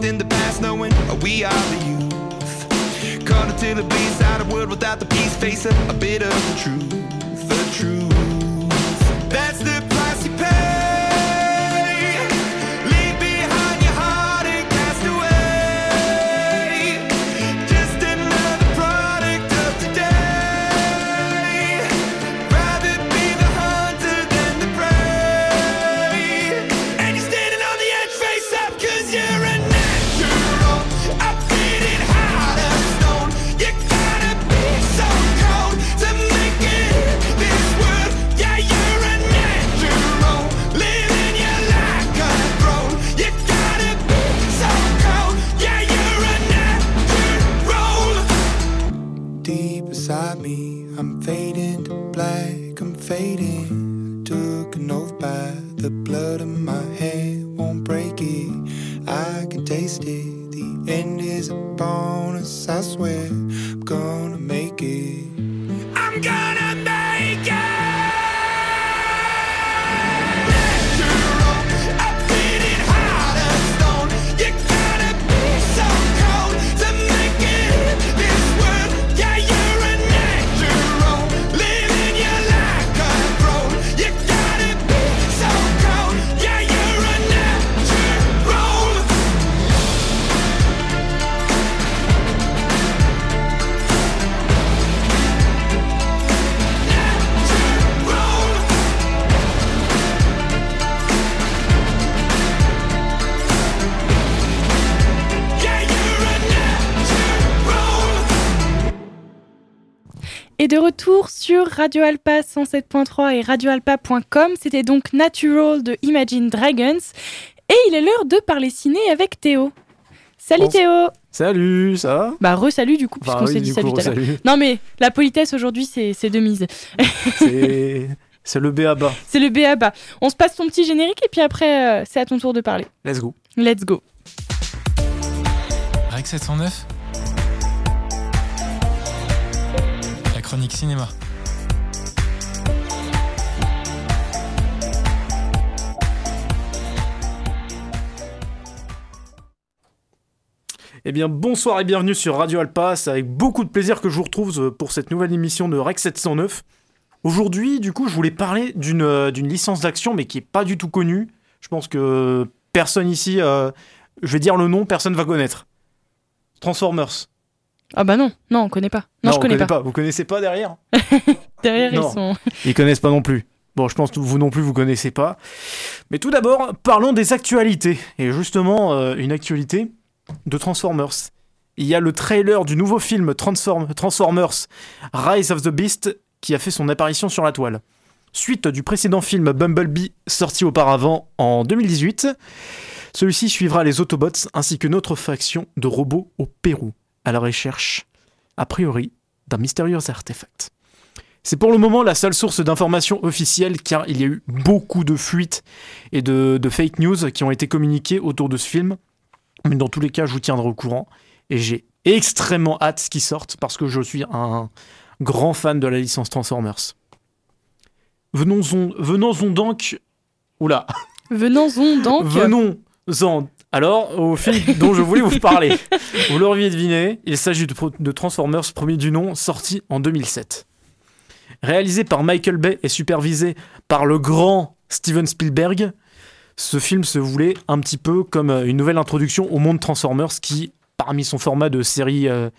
Find the the past, knowing we are the youth. Caught until it bleeds out a world without the peace, face a, a bit of the truth. De retour sur Radio Alpa 107.3 et radioalpa.com, c'était donc Natural de Imagine Dragons. Et il est l'heure de parler ciné avec Théo. Salut Bon. Théo Salut, ça va? Bah re-salut du coup, Bah puisqu'on oui, s'est dit salut tout à l'heure. Non mais la politesse aujourd'hui c'est c'est de mise. C'est le B à bas. C'est le B à bas. On se passe ton petit générique et puis après euh, c'est à ton tour de parler. Let's go. Let's go. Rec 709 chronique cinéma. Eh bien, bonsoir et bienvenue sur Radio Alpa. C'est avec beaucoup de plaisir que je vous retrouve euh, pour cette nouvelle émission de Rec 709. Aujourd'hui, du coup, je voulais parler d'une euh, licence d'action, mais qui est pas du tout connue. Je pense que personne ici, euh, je vais dire le nom, personne va connaître. Transformers. Ah bah non, non, on connaît pas. Non, je on connais connaît pas. Vous connaissez pas derrière? Derrière, Non. ils sont. Ils connaissent pas non plus. Bon, je pense que vous non plus, vous connaissez pas. Mais tout d'abord, parlons des actualités. Et justement, euh, une actualité de Transformers. Il y a le trailer du nouveau film Transform- Transformers Rise of the Beast qui a fait son apparition sur la toile. Suite du précédent film Bumblebee sorti auparavant en 2018, celui-ci suivra les Autobots ainsi que notre faction de robots au Pérou à la recherche, a priori, d'un mystérieux artefact. C'est pour le moment la seule source d'information officielle car il y a eu beaucoup de fuites et de, de fake news qui ont été communiquées autour de ce film. Mais dans tous les cas, je vous tiendrai au courant et j'ai extrêmement hâte qu'il sorte parce que je suis un grand fan de la licence Transformers. Venons-en venons donc. Oula, Venons-en donc. venons-en alors au film dont je voulais vous parler. Vous l'auriez deviné, il s'agit de, Transformers premier du nom, sorti en 2007. Réalisé par Michael Bay et supervisé par le grand Steven Spielberg, ce film se voulait un petit peu comme euh, une nouvelle introduction au monde Transformers qui, parmi son format de série euh,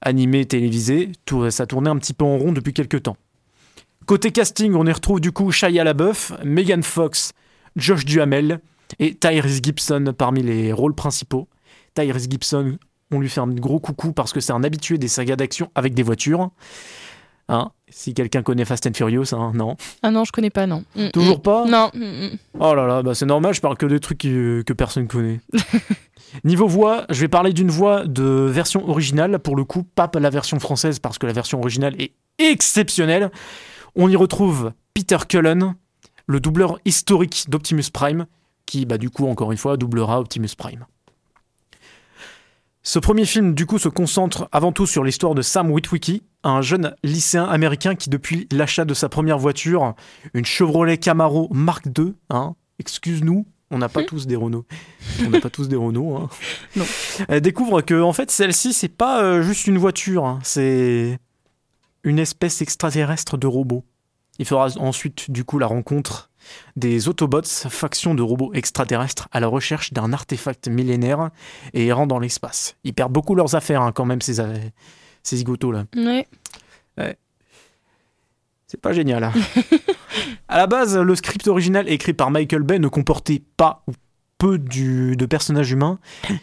animée télévisée, ça tournait un petit peu en rond depuis quelques temps. Côté casting, on y retrouve du coup Shia LaBeouf, Megan Fox, Josh Duhamel et Tyrese Gibson parmi les rôles principaux. Tyrese Gibson, on lui fait un gros coucou parce que c'est un habitué des sagas d'action avec des voitures. Hein si quelqu'un connaît Fast and Furious, hein, non. Ah non, je connais pas, non. Mm, Toujours mm. pas? Non. mm. Oh là là, bah c'est normal, je parle que des trucs qui- que personne connaît. Niveau voix, je vais parler d'une voix de version originale, pour le coup, pas la version française, parce que la version originale est exceptionnelle. On y retrouve Peter Cullen, le doubleur historique d'Optimus Prime, qui, bah, du coup, encore une fois, doublera Optimus Prime. Ce premier film, du coup, se concentre avant tout sur l'histoire de Sam Witwicky, un jeune lycéen américain qui, depuis l'achat de sa première voiture, une Chevrolet Camaro Mark II, hein, excuse-nous, on n'a pas tous des Renault. On n'a pas tous des Renault. Hein. Non. Elle découvre que, en fait, celle-ci, c'est pas euh, juste une voiture, hein, c'est une espèce extraterrestre de robot. Il fera ensuite, du coup, la rencontre des Autobots, faction de robots extraterrestres à la recherche d'un artefact millénaire et errant dans l'espace. Ils perdent beaucoup leurs affaires, hein, quand même, ces, euh, ces zigotos-là. Ouais. C'est pas génial. hein. à la base, le script original écrit par Michael Bay ne comportait pas ou peu du- de personnages humains.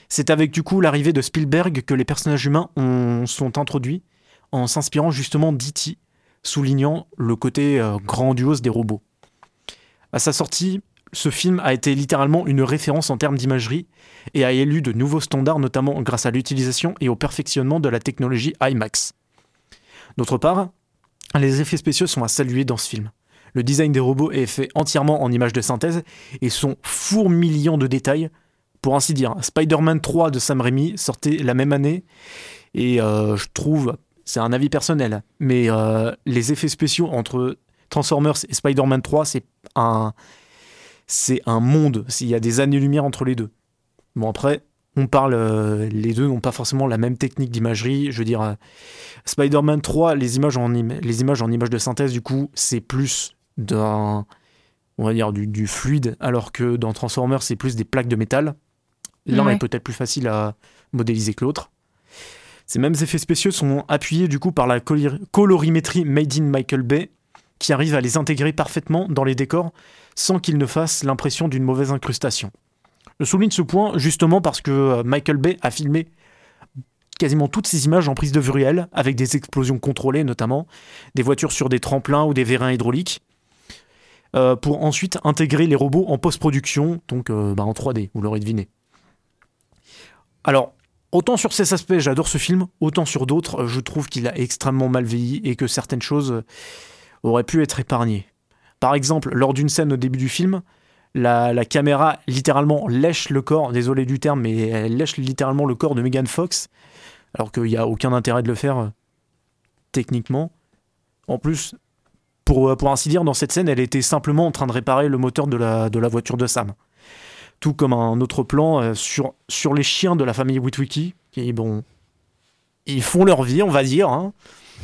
C'est avec du coup l'arrivée de Spielberg que les personnages humains ont- sont introduits en s'inspirant justement d'E.T., soulignant le côté euh, grandiose des robots. À sa sortie, ce film a été littéralement une référence en termes d'imagerie et a élu de nouveaux standards, notamment grâce à l'utilisation et au perfectionnement de la technologie IMAX. D'autre part, les effets spéciaux sont à saluer dans ce film. Le design des robots est fait entièrement en images de synthèse et sont fourmillant de détails. Pour ainsi dire, Spider-Man 3 de Sam Raimi sortait la même année et euh, je trouve, c'est un avis personnel, mais euh, les effets spéciaux entre Transformers et Spider-Man 3, c'est un, c'est un monde. Il y a des années-lumière entre les deux. Bon après, on parle, euh, les deux n'ont pas forcément la même technique d'imagerie. Je veux dire, euh, Spider-Man 3, les images en, les images en images de synthèse, du coup, c'est plus d'un, on va dire, du, du fluide, alors que dans Transformers, c'est plus des plaques de métal. L'un Ouais. est peut-être plus facile à modéliser que l'autre. Ces mêmes effets spéciaux sont appuyés du coup par la colorimétrie made in Michael Bay, qui arrive à les intégrer parfaitement dans les décors sans qu'ils ne fassent l'impression d'une mauvaise incrustation. Je souligne ce point justement parce que euh, Michael Bay a filmé quasiment toutes ces images en prise de vue réelle, avec des explosions contrôlées notamment, des voitures sur des tremplins ou des vérins hydrauliques, euh, pour ensuite intégrer les robots en post-production, donc euh, bah, en 3D, vous l'aurez deviné. Alors, autant sur ces aspects, j'adore ce film, autant sur d'autres, je trouve qu'il a extrêmement mal vieilli et que certaines choses auraient pu être épargnées. Par exemple, lors d'une scène au début du film, la, caméra littéralement lèche le corps, désolé du terme, mais elle lèche littéralement le corps de Megan Fox, alors qu'il n'y a aucun intérêt de le faire euh, techniquement. En plus, pour, euh, pour ainsi dire, dans cette scène, elle était simplement en train de réparer le moteur de la, voiture de Sam. Tout comme un autre plan euh, sur, sur les chiens de la famille Witwicky, qui, bon, ils font leur vie, on va dire. hein.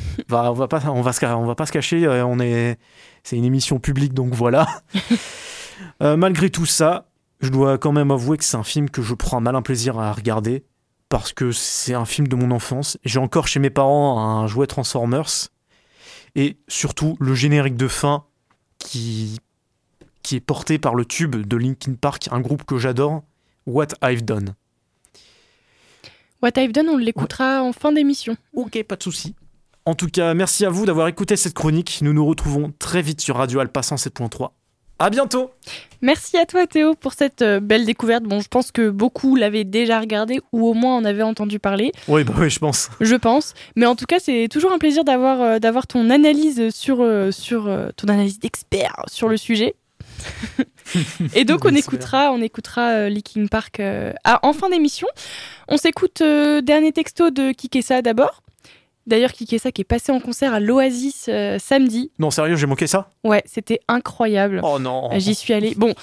On va pas, on va se, on va pas se cacher. euh, on est, c'est une émission publique, donc voilà. Euh, malgré tout ça, je dois quand même avouer que c'est un film que je prends un malin plaisir à regarder parce que c'est un film de mon enfance. J'ai encore chez mes parents un jouet Transformers et surtout le générique de fin qui qui est porté par le tube de Linkin Park, un groupe que j'adore, What I've Done. What I've Done, on l'écoutera en fin d'émission. Ok, pas de souci. En tout cas, merci à vous d'avoir écouté cette chronique. Nous nous retrouvons très vite sur Radio Alpa 107.3. À bientôt Merci à toi Théo pour cette euh, belle découverte. Bon, je pense que beaucoup l'avaient déjà regardé ou au moins en avaient entendu parler, Oui, bah oui, je pense. je pense. Mais en tout cas, c'est toujours un plaisir d'avoir euh, d'avoir ton analyse sur euh, sur euh, ton analyse d'expert sur le sujet. Et donc on écoutera on écoutera Linkin Park à- en fin d'émission. On s'écoute dernier texto de Kikessa d'abord. D'ailleurs Kikessa qui est passé en concert à l'Oasis euh, samedi. Non, sérieux, j'ai manqué ça? Ouais, c'était incroyable. Oh non J'y suis allée. Bon,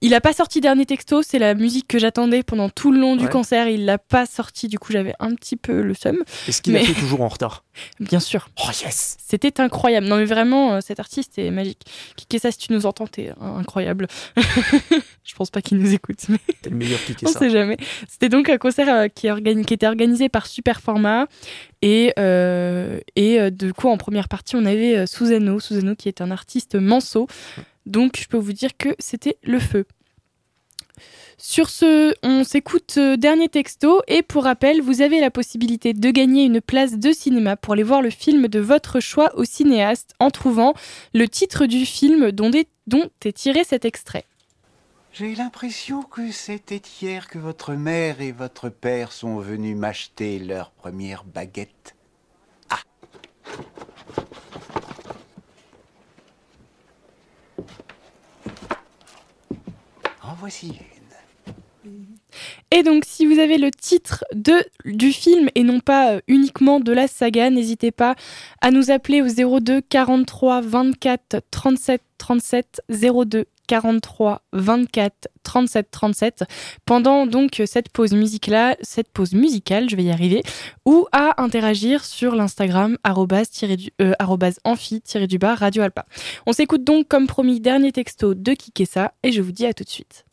il a pas sorti dernier texto, c'est la musique que j'attendais pendant tout le long du concert. Il l'a pas sorti, du coup j'avais un petit peu le seum. Est-ce qu'il mais- a fait toujours en retard? Bien sûr, Oh yes c'était incroyable. Non mais vraiment, euh, cet artiste est magique. Kikessa, si tu nous entends, t'es incroyable. Je pense pas qu'il nous écoute, mais T'es le meilleur qui on sait jamais. C'était donc un concert euh, qui, est organi- qui était organisé par Super Format. Et, euh, et du coup, en première partie, on avait Susano. Susano qui est un artiste manceau. Donc, je peux vous dire que c'était le feu. Sur ce, on s'écoute euh, dernier texto. Et pour rappel, vous avez la possibilité de gagner une place de cinéma pour aller voir le film de votre choix au cinéaste en trouvant le titre du film dont dont est tiré cet extrait. J'ai l'impression que c'était hier que votre mère et votre père sont venus m'acheter leur première baguette. Ah voici. Et donc, si vous avez le titre de, du film et non pas euh, uniquement de la saga, n'hésitez pas à nous appeler au 02 43 24 37 37 02 43 24 37 37 pendant donc cette pause musicale, cette pause musicale, je vais y arriver, ou à interagir sur l'Instagram euh, amphi du bas Radio Alpa. On s'écoute donc comme promis dernier texto de Kikessa et je vous dis à tout de suite.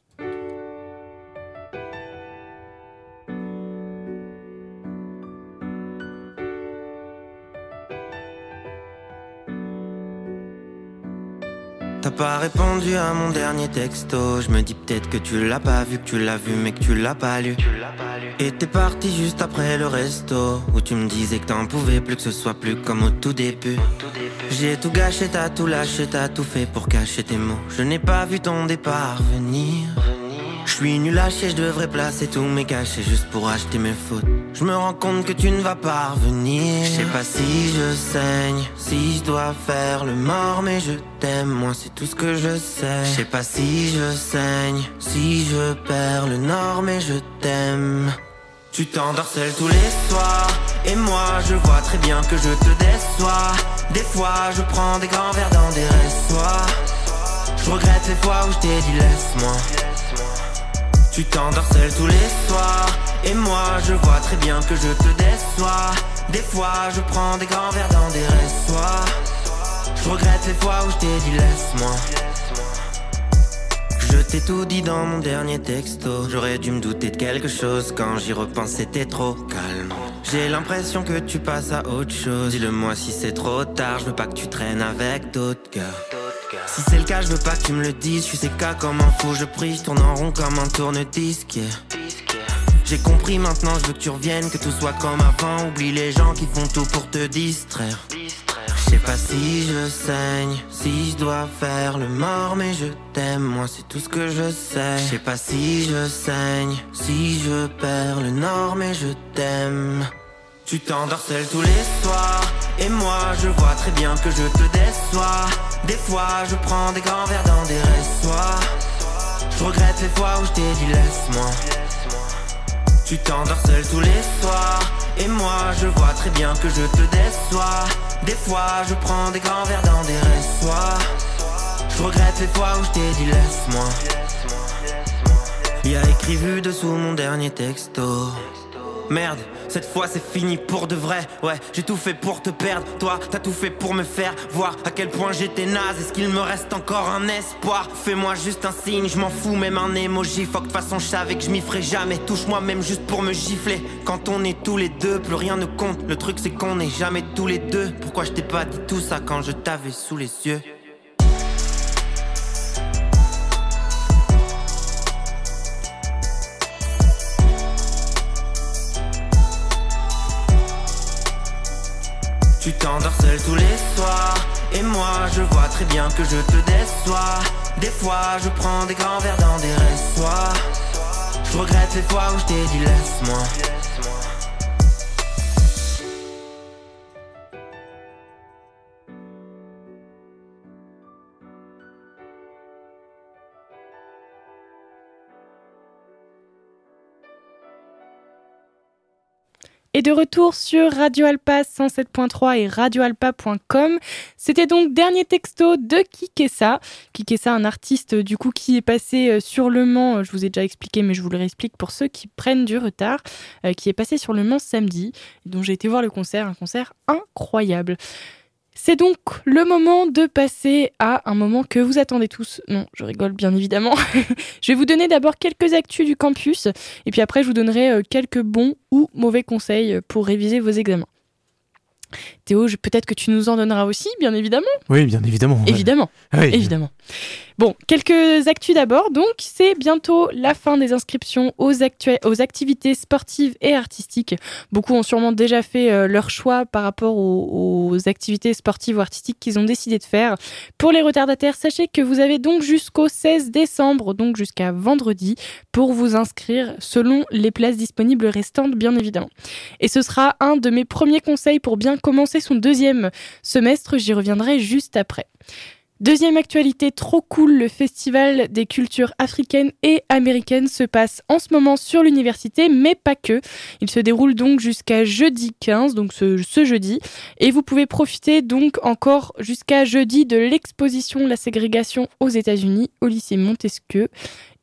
Pas répondu à mon dernier texto. Je me dis peut-être que tu l'as pas vu, que tu l'as vu, mais que tu l'as pas lu. Et t'es parti juste après le resto. Où tu me disais que t'en pouvais plus, que ce soit plus comme au tout début. J'ai tout gâché, t'as tout lâché, t'as tout fait pour cacher tes mots. Je n'ai pas vu ton départ venir. Je suis nul à chier, je devrais placer tous mes cachets juste pour acheter mes fautes. Je me rends compte que tu ne vas pas revenir. Je sais pas si je saigne, si je dois faire le mort, mais je t'aime, moi c'est tout ce que je sais. Je sais pas si je saigne, si je perds le nord, mais je t'aime. Tu t'endors seul tous les soirs Et moi je vois très bien que je te déçois Des fois je prends des grands verres dans des ressoirs Je regrette les fois où je t'ai dit laisse-moi Tu t'endors seul tous les soirs Et moi je vois très bien que je te déçois Des fois je prends des grands verres dans des ressoirs Je regrette les fois où je t'ai dit laisse-moi je t'ai tout dit dans mon dernier texto. J'aurais dû me douter de quelque chose quand j'y repense, c'était trop calme. J'ai l'impression que tu passes à autre chose. Dis-le-moi si c'est trop tard, je veux pas que tu traînes avec d'autres gars. Si c'est le cas, je veux pas que tu me le dises. Je suis cas comme un faux, je prie, je tourne en rond comme un tourne-disque. J'ai compris maintenant, je veux que tu reviennes, que tout soit comme avant. Oublie les gens qui font tout pour te distraire. Je sais pas si je saigne, si je dois faire le mort, mais je t'aime, moi c'est tout ce que je sais. Je sais pas si je saigne, si je perds le nord, mais je t'aime. Tu t'endors seul tous les soirs, et moi je vois très bien que je te déçois. Des fois je prends des grands verres dans des ressoirs. Je regrette les fois où je t'ai dit laisse-moi. Tu t'endors seul tous les soirs. Et moi je vois très bien que je te déçois. Des fois je prends des grands verres dans des ressoirs Je regrette les fois où je t'ai dit laisse-moi. Y a écrit vu dessous mon dernier texto. Merde, Cette fois c'est fini pour de vrai. Ouais, j'ai tout fait pour te perdre. Toi, t'as tout fait pour me faire voir à quel point j'étais naze. Est-ce qu'il me reste encore un espoir? Fais-moi juste un signe, je m'en fous, même un emoji. Fuck, de façon, je savais que je m'y ferais jamais. Touche-moi même juste pour me gifler. Quand on est tous les deux, plus rien ne compte. Le truc c'est qu'on n'est jamais tous les deux. Pourquoi je t'ai pas dit tout ça quand je t'avais sous les yeux? Tu t'endors seul tous les soirs. Et moi je vois très bien que je te déçois. Des fois je prends des grands verres dans des ressoirs Je regrette les fois où je t'ai dit laisse-moi Et de retour sur Radio Alpa 107.3 et radioalpa.com. C'était donc dernier texto de Kikessa. Kikessa, un artiste du coup qui est passé euh, sur le Mans, euh, je vous ai déjà expliqué mais je vous le réexplique pour ceux qui prennent du retard, euh, qui est passé sur le Mans samedi, et dont j'ai été voir le concert, un concert incroyable. C'est donc le moment de passer à un moment que vous attendez tous. Non, je rigole bien évidemment. je vais vous donner d'abord quelques actus du campus et puis après je vous donnerai euh, quelques bons ou mauvais conseils pour réviser vos examens. Théo, peut-être que tu nous en donneras aussi, bien évidemment. Oui, bien évidemment. ouais. Évidemment, Oui. évidemment. Bon, quelques actus d'abord. Donc, c'est bientôt la fin des inscriptions aux, aux activités sportives et artistiques. Beaucoup ont sûrement déjà fait euh, leur choix par rapport aux, aux activités sportives ou artistiques qu'ils ont décidé de faire. Pour les retardataires, sachez que vous avez donc jusqu'au 16 décembre, donc jusqu'à vendredi, pour vous inscrire selon les places disponibles restantes, bien évidemment. Et ce sera un de mes premiers conseils pour bien commencer son deuxième semestre. J'y reviendrai juste après. Deuxième actualité trop cool, le festival des cultures africaines et américaines se passe en ce moment sur l'université, mais pas que. Il se déroule donc jusqu'à jeudi 15, donc ce, jeudi, et vous pouvez profiter donc encore jusqu'à jeudi de l'exposition La ségrégation aux États-Unis au lycée Montesquieu.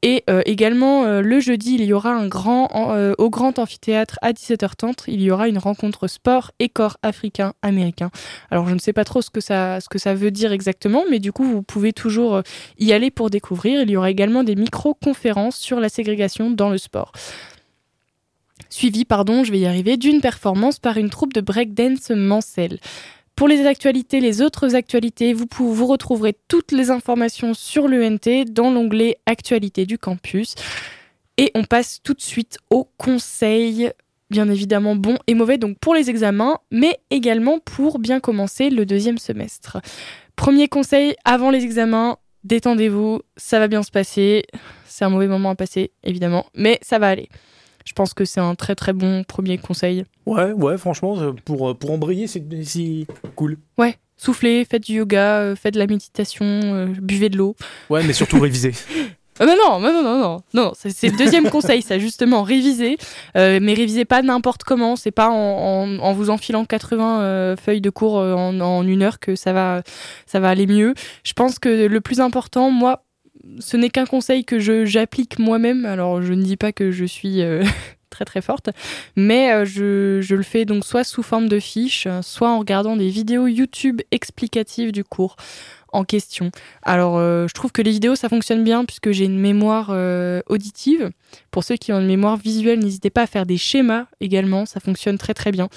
Et euh, également euh, le jeudi, il y aura un grand euh, au grand amphithéâtre à 17h30, il y aura une rencontre sport et corps africain américain. Alors je ne sais pas trop ce que ça ce que ça veut dire exactement, mais du coup vous pouvez toujours y aller pour découvrir. Il y aura également des micro-conférences sur la ségrégation dans le sport. Suivi, pardon, je vais y arriver, d'une performance par une troupe de breakdance Mancel. Pour les actualités, les autres actualités, vous, pou- vous retrouverez toutes les informations sur l'ENT dans l'onglet Actualité du campus. Et on passe tout de suite au conseil, bien évidemment bon et mauvais, donc pour les examens, mais également pour bien commencer le deuxième semestre. Premier conseil avant les examens, détendez-vous, ça va bien se passer. C'est un mauvais moment à passer, évidemment, mais ça va aller. Je pense que c'est un très très bon premier conseil. Ouais, ouais, franchement, euh, pour, euh, pour embrayer, c'est cool. Ouais, soufflez, faites du yoga, euh, faites de la méditation, euh, buvez de l'eau. Ouais, mais surtout réviser. Ah non, non, non, non, non, non, c'est le deuxième conseil, ça justement, réviser, euh, mais réviser pas n'importe comment, c'est pas en, en, en vous enfilant 80 euh, feuilles de cours en, en une heure que ça va, ça va aller mieux. Je pense que le plus important, moi, ce n'est qu'un conseil que j'applique moi-même. Alors je ne dis pas que je suis euh, très très forte, mais euh, je, le fais donc soit sous forme de fiche, soit en regardant des vidéos YouTube explicatives du cours en question. Alors, euh, je trouve que les vidéos, ça fonctionne bien puisque j'ai une mémoire auditive. Pour ceux qui ont une mémoire visuelle, n'hésitez pas à faire des schémas également, ça fonctionne très très bien.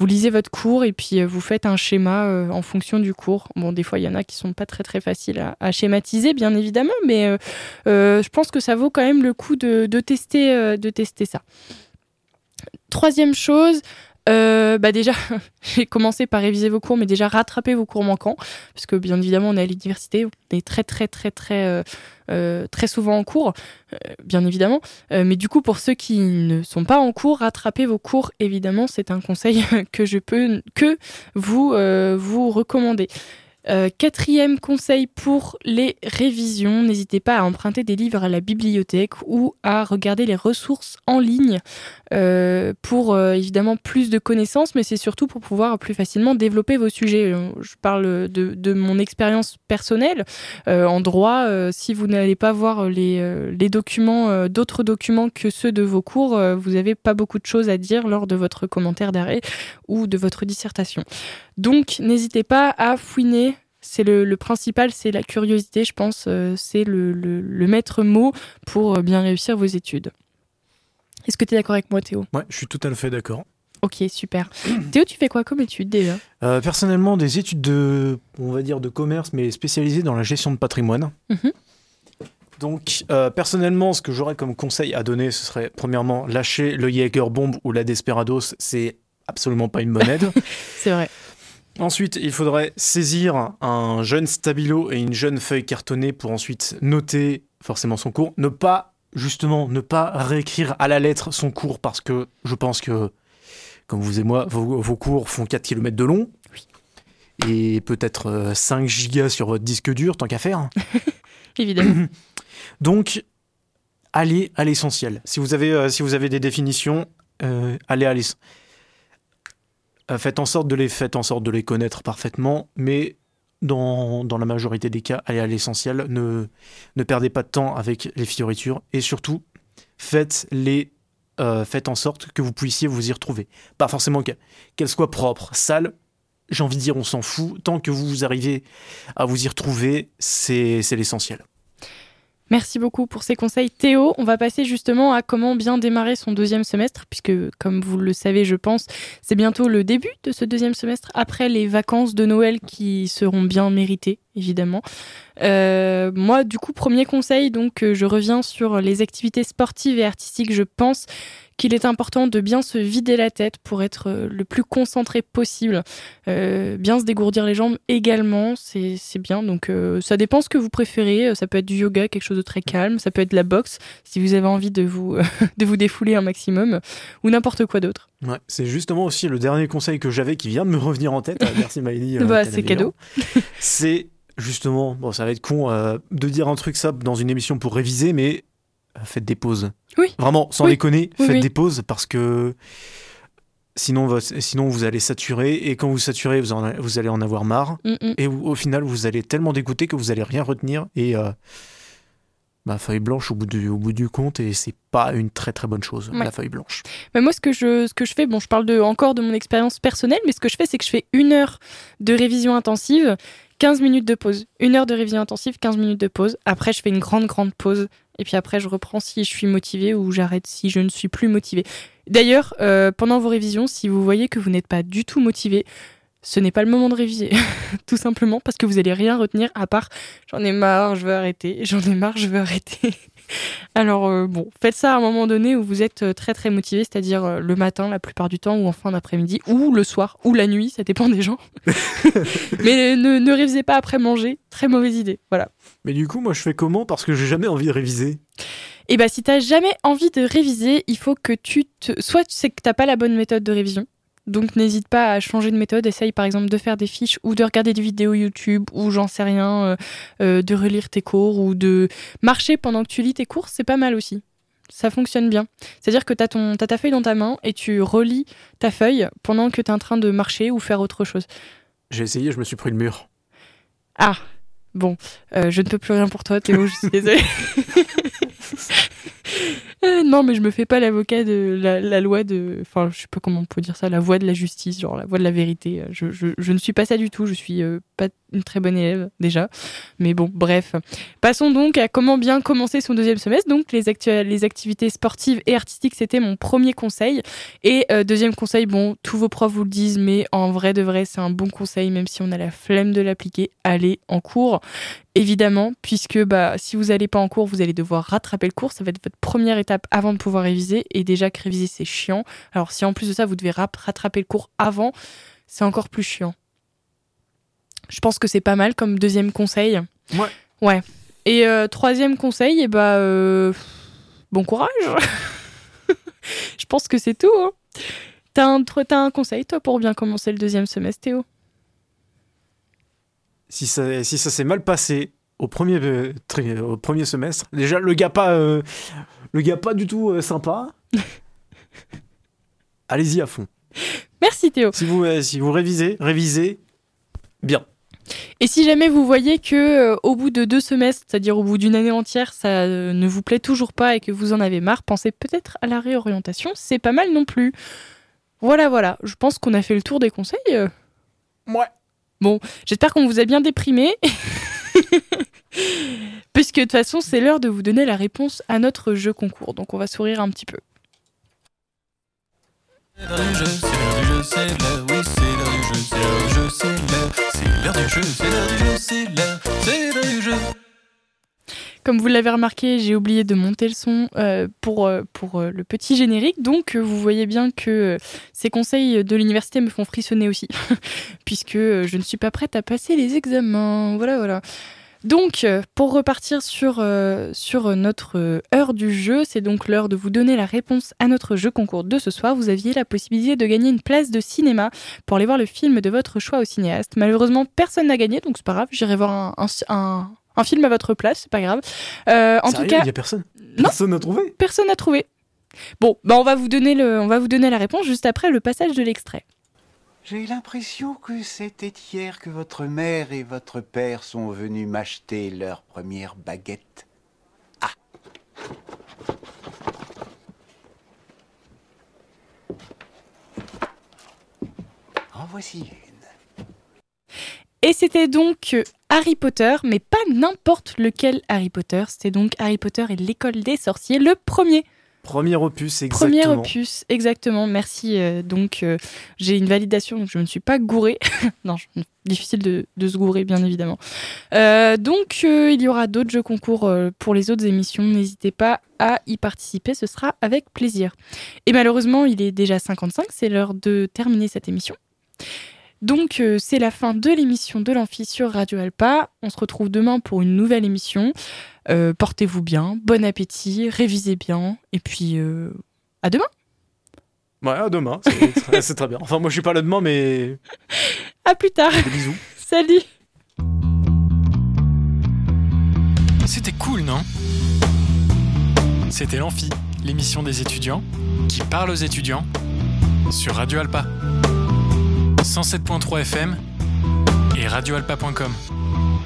Vous lisez votre cours et puis euh, vous faites un schéma euh, en fonction du cours. Bon, des fois, il y en a qui sont pas très très faciles à, schématiser, bien évidemment, mais euh, je pense que ça vaut quand même le coup de, de tester, de tester ça. Troisième chose, euh, bah déjà, j'ai commencé par réviser vos cours, mais déjà rattraper vos cours manquants, parce que bien évidemment, on est à l'université, on est très très très très euh, euh, très souvent en cours, euh, bien évidemment. Euh, mais du coup, pour ceux qui ne sont pas en cours, rattraper vos cours, évidemment, c'est un conseil que je peux que vous vous recommander. Euh, quatrième conseil pour les révisions, n'hésitez pas à emprunter des livres à la bibliothèque ou à regarder les ressources en ligne euh, pour euh, évidemment plus de connaissances, mais c'est surtout pour pouvoir plus facilement développer vos sujets. Euh, Je parle de, de mon expérience personnelle. Euh, en droit, si vous n'allez pas voir les, les documents, d'autres documents que ceux de vos cours, vous n'avez pas beaucoup de choses à dire lors de votre commentaire d'arrêt ou de votre dissertation. Donc, n'hésitez pas à fouiner. C'est le, le principal, c'est la curiosité, je pense. euh, c'est le, le- le maître mot pour euh, bien réussir vos études. Est-ce que tu es d'accord avec moi, Théo? Ouais, je suis tout à fait d'accord. Ok, super. Théo, tu fais quoi comme étude déjà? Euh, personnellement, des études de, on va dire, de commerce, mais spécialisées dans la gestion de patrimoine. Mhm. Donc, euh, personnellement, ce que j'aurais comme conseil à donner, ce serait premièrement lâcher le Jaeger bomb ou la Desperados. C'est absolument pas une bonne aide. C'est vrai. Ensuite, il faudrait saisir un jeune stabilo et une jeune feuille cartonnée pour ensuite noter forcément son cours. Ne pas, justement, ne pas réécrire à la lettre son cours parce que je pense que, comme vous et moi, vos, vos cours font 4 km de long. Et peut-être euh, 5 gigas sur votre disque dur, tant qu'à faire. Évidemment. Donc, allez à l'essentiel. Si vous avez, euh, si vous avez des définitions, euh, allez à l'essentiel. Faites en sorte de les faites en sorte de les connaître parfaitement, mais dans, la majorité des cas, allez à l'essentiel. Ne, perdez pas de temps avec les fioritures et surtout, faites les euh, faites en sorte que vous puissiez vous y retrouver. Pas forcément que- qu'elles soient propres, sales. J'ai envie de dire, on s'en fout. Tant que vous arrivez à vous y retrouver, c'est l'essentiel. Merci beaucoup pour ces conseils. Théo, on va passer justement à comment bien démarrer son deuxième semestre, puisque comme vous le savez, je pense, c'est bientôt le début de ce deuxième semestre, après les vacances de Noël qui seront bien méritées, évidemment. Euh, moi, du coup, premier conseil, donc euh, je reviens sur les activités sportives et artistiques. Je pense qu'il est important de bien se vider la tête pour être euh, le plus concentré possible. Euh, bien se dégourdir les jambes également, c'est c'est bien. Donc euh, ça dépend ce que vous préférez. Ça peut être du yoga, quelque chose de très calme. Ça peut être de la boxe si vous avez envie de vous, de vous défouler un maximum. Ou n'importe quoi d'autre. Ouais, c'est justement aussi le dernier conseil que j'avais qui vient de me revenir en tête. Merci euh, Bah, c'est cadeau. C'est justement, bon, ça va être con euh, de dire un truc ça dans une émission pour réviser, mais faites des pauses. Oui. Vraiment, sans Oui. déconner, Oui, faites oui. des pauses parce que sinon, sinon vous allez saturer et quand vous saturez, vous, en- vous allez en avoir marre. Mm, mm. Et au, au final, vous allez tellement dégoûter que vous allez rien retenir et euh, bah, feuille blanche au bout, du, au bout du compte et c'est pas une très très bonne chose, Ouais. la feuille blanche. Mais moi, ce que je, ce que je fais, bon, je parle de, encore de mon expérience personnelle, mais ce que je fais, c'est que je fais une heure de révision intensive, 15 minutes de pause. Une heure de révision intensive, 15 minutes de pause. Après, je fais une grande, grande pause. Et puis après, je reprends si je suis motivée ou j'arrête si je ne suis plus motivée. D'ailleurs, euh, pendant vos révisions, si vous voyez que vous n'êtes pas du tout motivé, ce n'est pas le moment de réviser. tout simplement parce que vous allez rien retenir à part j'en ai marre, je veux arrêter, j'en ai marre, je veux arrêter. Alors euh, bon, faites ça à un moment donné où vous êtes euh, très très motivé, c'est-à-dire euh, le matin la plupart du temps ou en fin d'après-midi ou le soir ou la nuit, ça dépend des gens. Mais ne, ne révisez pas après manger, très mauvaise idée. Voilà. Mais du coup, moi je fais comment Parce que j'ai jamais envie de réviser? Et bah si t'as jamais envie de réviser, il faut que tu te soit tu sais que t'as pas la bonne méthode de révision. Donc n'hésite pas à changer de méthode, essaye par exemple de faire des fiches ou de regarder des vidéos YouTube ou j'en sais rien, euh, euh, de relire tes cours ou de marcher pendant que tu lis tes cours, c'est pas mal aussi. Ça fonctionne bien. C'est-à-dire que tu as, ta feuille dans ta main et tu relis ta feuille pendant que tu es en train de marcher ou faire autre chose. J'ai essayé, je me suis pris le mur. Ah, bon, euh, je ne peux plus rien pour toi, Théo, je suis désolée. Euh, non, mais je me fais pas l'avocat de la, loi de. Enfin, je sais pas comment on peut dire ça, la voie de la justice, genre la voie de la vérité. Je, ne suis pas ça du tout, je suis euh, pas une très bonne élève déjà. Mais bon, bref. Passons donc à comment bien commencer son deuxième semestre. Donc, les, les activités sportives et artistiques, c'était mon premier conseil. Et euh, deuxième conseil, bon, tous vos profs vous le disent, mais en vrai de vrai, c'est un bon conseil, même si on a la flemme de l'appliquer. Allez en cours, évidemment, puisque bah, si vous n'allez pas en cours, vous allez devoir rattraper le cours. Ça va être votre première étape avant de pouvoir réviser. Et déjà que réviser, c'est chiant. Alors, si en plus de ça, vous devez rap- rattraper le cours avant, c'est encore plus chiant. Je pense que c'est pas mal comme deuxième conseil. Ouais. Ouais. Et euh, troisième conseil, et bah, euh, bon courage. Je pense que c'est tout. Hein. T'as un, t'as un conseil, toi, pour bien commencer le deuxième semestre, Théo? Si ça, si ça s'est mal passé au premier, euh, tri- au premier semestre, déjà le gars pas, euh, le gars pas du tout euh, sympa, allez-y à fond. Merci Théo. Si vous, euh, si vous révisez, révisez bien. Et si jamais vous voyez que euh, au bout de deux semestres, c'est-à-dire au bout d'une année entière, ça euh, ne vous plaît toujours pas et que vous en avez marre, pensez peut-être à la réorientation. C'est pas mal non plus. Voilà, voilà. Je pense qu'on a fait le tour des conseils. euh. Ouais. Bon, j'espère qu'on vous a bien déprimé. Puisque de toute façon, c'est l'heure de vous donner la réponse à notre jeu concours. Donc on va sourire un petit peu. C'est l'heure du jeu, c'est l'heure du jeu, c'est l'heure, oui, c'est l'heure du jeu, c'est l'heure du jeu, c'est l'heure, c'est l'heure du jeu, c'est l'heure du jeu, c'est l'heure, c'est l'heure du jeu. Comme vous l'avez remarqué, j'ai oublié de monter le son euh, pour, euh, euh, le petit générique. Donc, vous voyez bien que ces conseils de l'université me font frissonner aussi. Puisque je ne suis pas prête à passer les examens. Voilà, voilà. Donc, pour repartir sur, notre heure du jeu, c'est donc l'heure de vous donner la réponse à notre jeu concours de ce soir. Vous aviez la possibilité de gagner une place de cinéma pour aller voir le film de votre choix au cinéaste. Malheureusement, personne n'a gagné, donc c'est pas grave. J'irai voir un- un film à votre place, c'est pas grave. Euh, en Sérieux, tout cas, il y a personne? Non. Personne n'a trouvé? personne n'a trouvé. Bon, bah on va vous donner le, on va vous donner la réponse juste après le passage de l'extrait. J'ai l'impression que c'était hier que votre mère et votre père sont venus m'acheter leur première baguette. Ah En voici une. Et c'était donc euh, Harry Potter, mais pas n'importe lequel Harry Potter. C'était donc Harry Potter et l'école des sorciers, le premier. Premier opus, exactement. Premier opus, exactement. Merci. euh, donc, euh, j'ai une validation, donc je ne me suis pas gourée. non, je- difficile de, de se gourer, bien évidemment. Euh, donc, il y aura d'autres jeux concours pour les autres émissions. N'hésitez pas à y participer, ce sera avec plaisir. Et malheureusement, il est déjà 55, c'est l'heure de terminer cette émission. Donc, euh, c'est la fin de l'émission de l'Amphi sur Radio Alpa. On se retrouve demain pour une nouvelle émission. Euh, Portez-vous bien, bon appétit, révisez bien, et puis euh, à demain. Ouais, à demain. C'est très- c'est très bien. Enfin, moi, je suis pas là demain, mais À plus tard. des bisous. Salut. C'était cool, non? C'était l'Amphi, l'émission des étudiants qui parle aux étudiants sur Radio Alpa. 107.3 FM et radioalpa.com.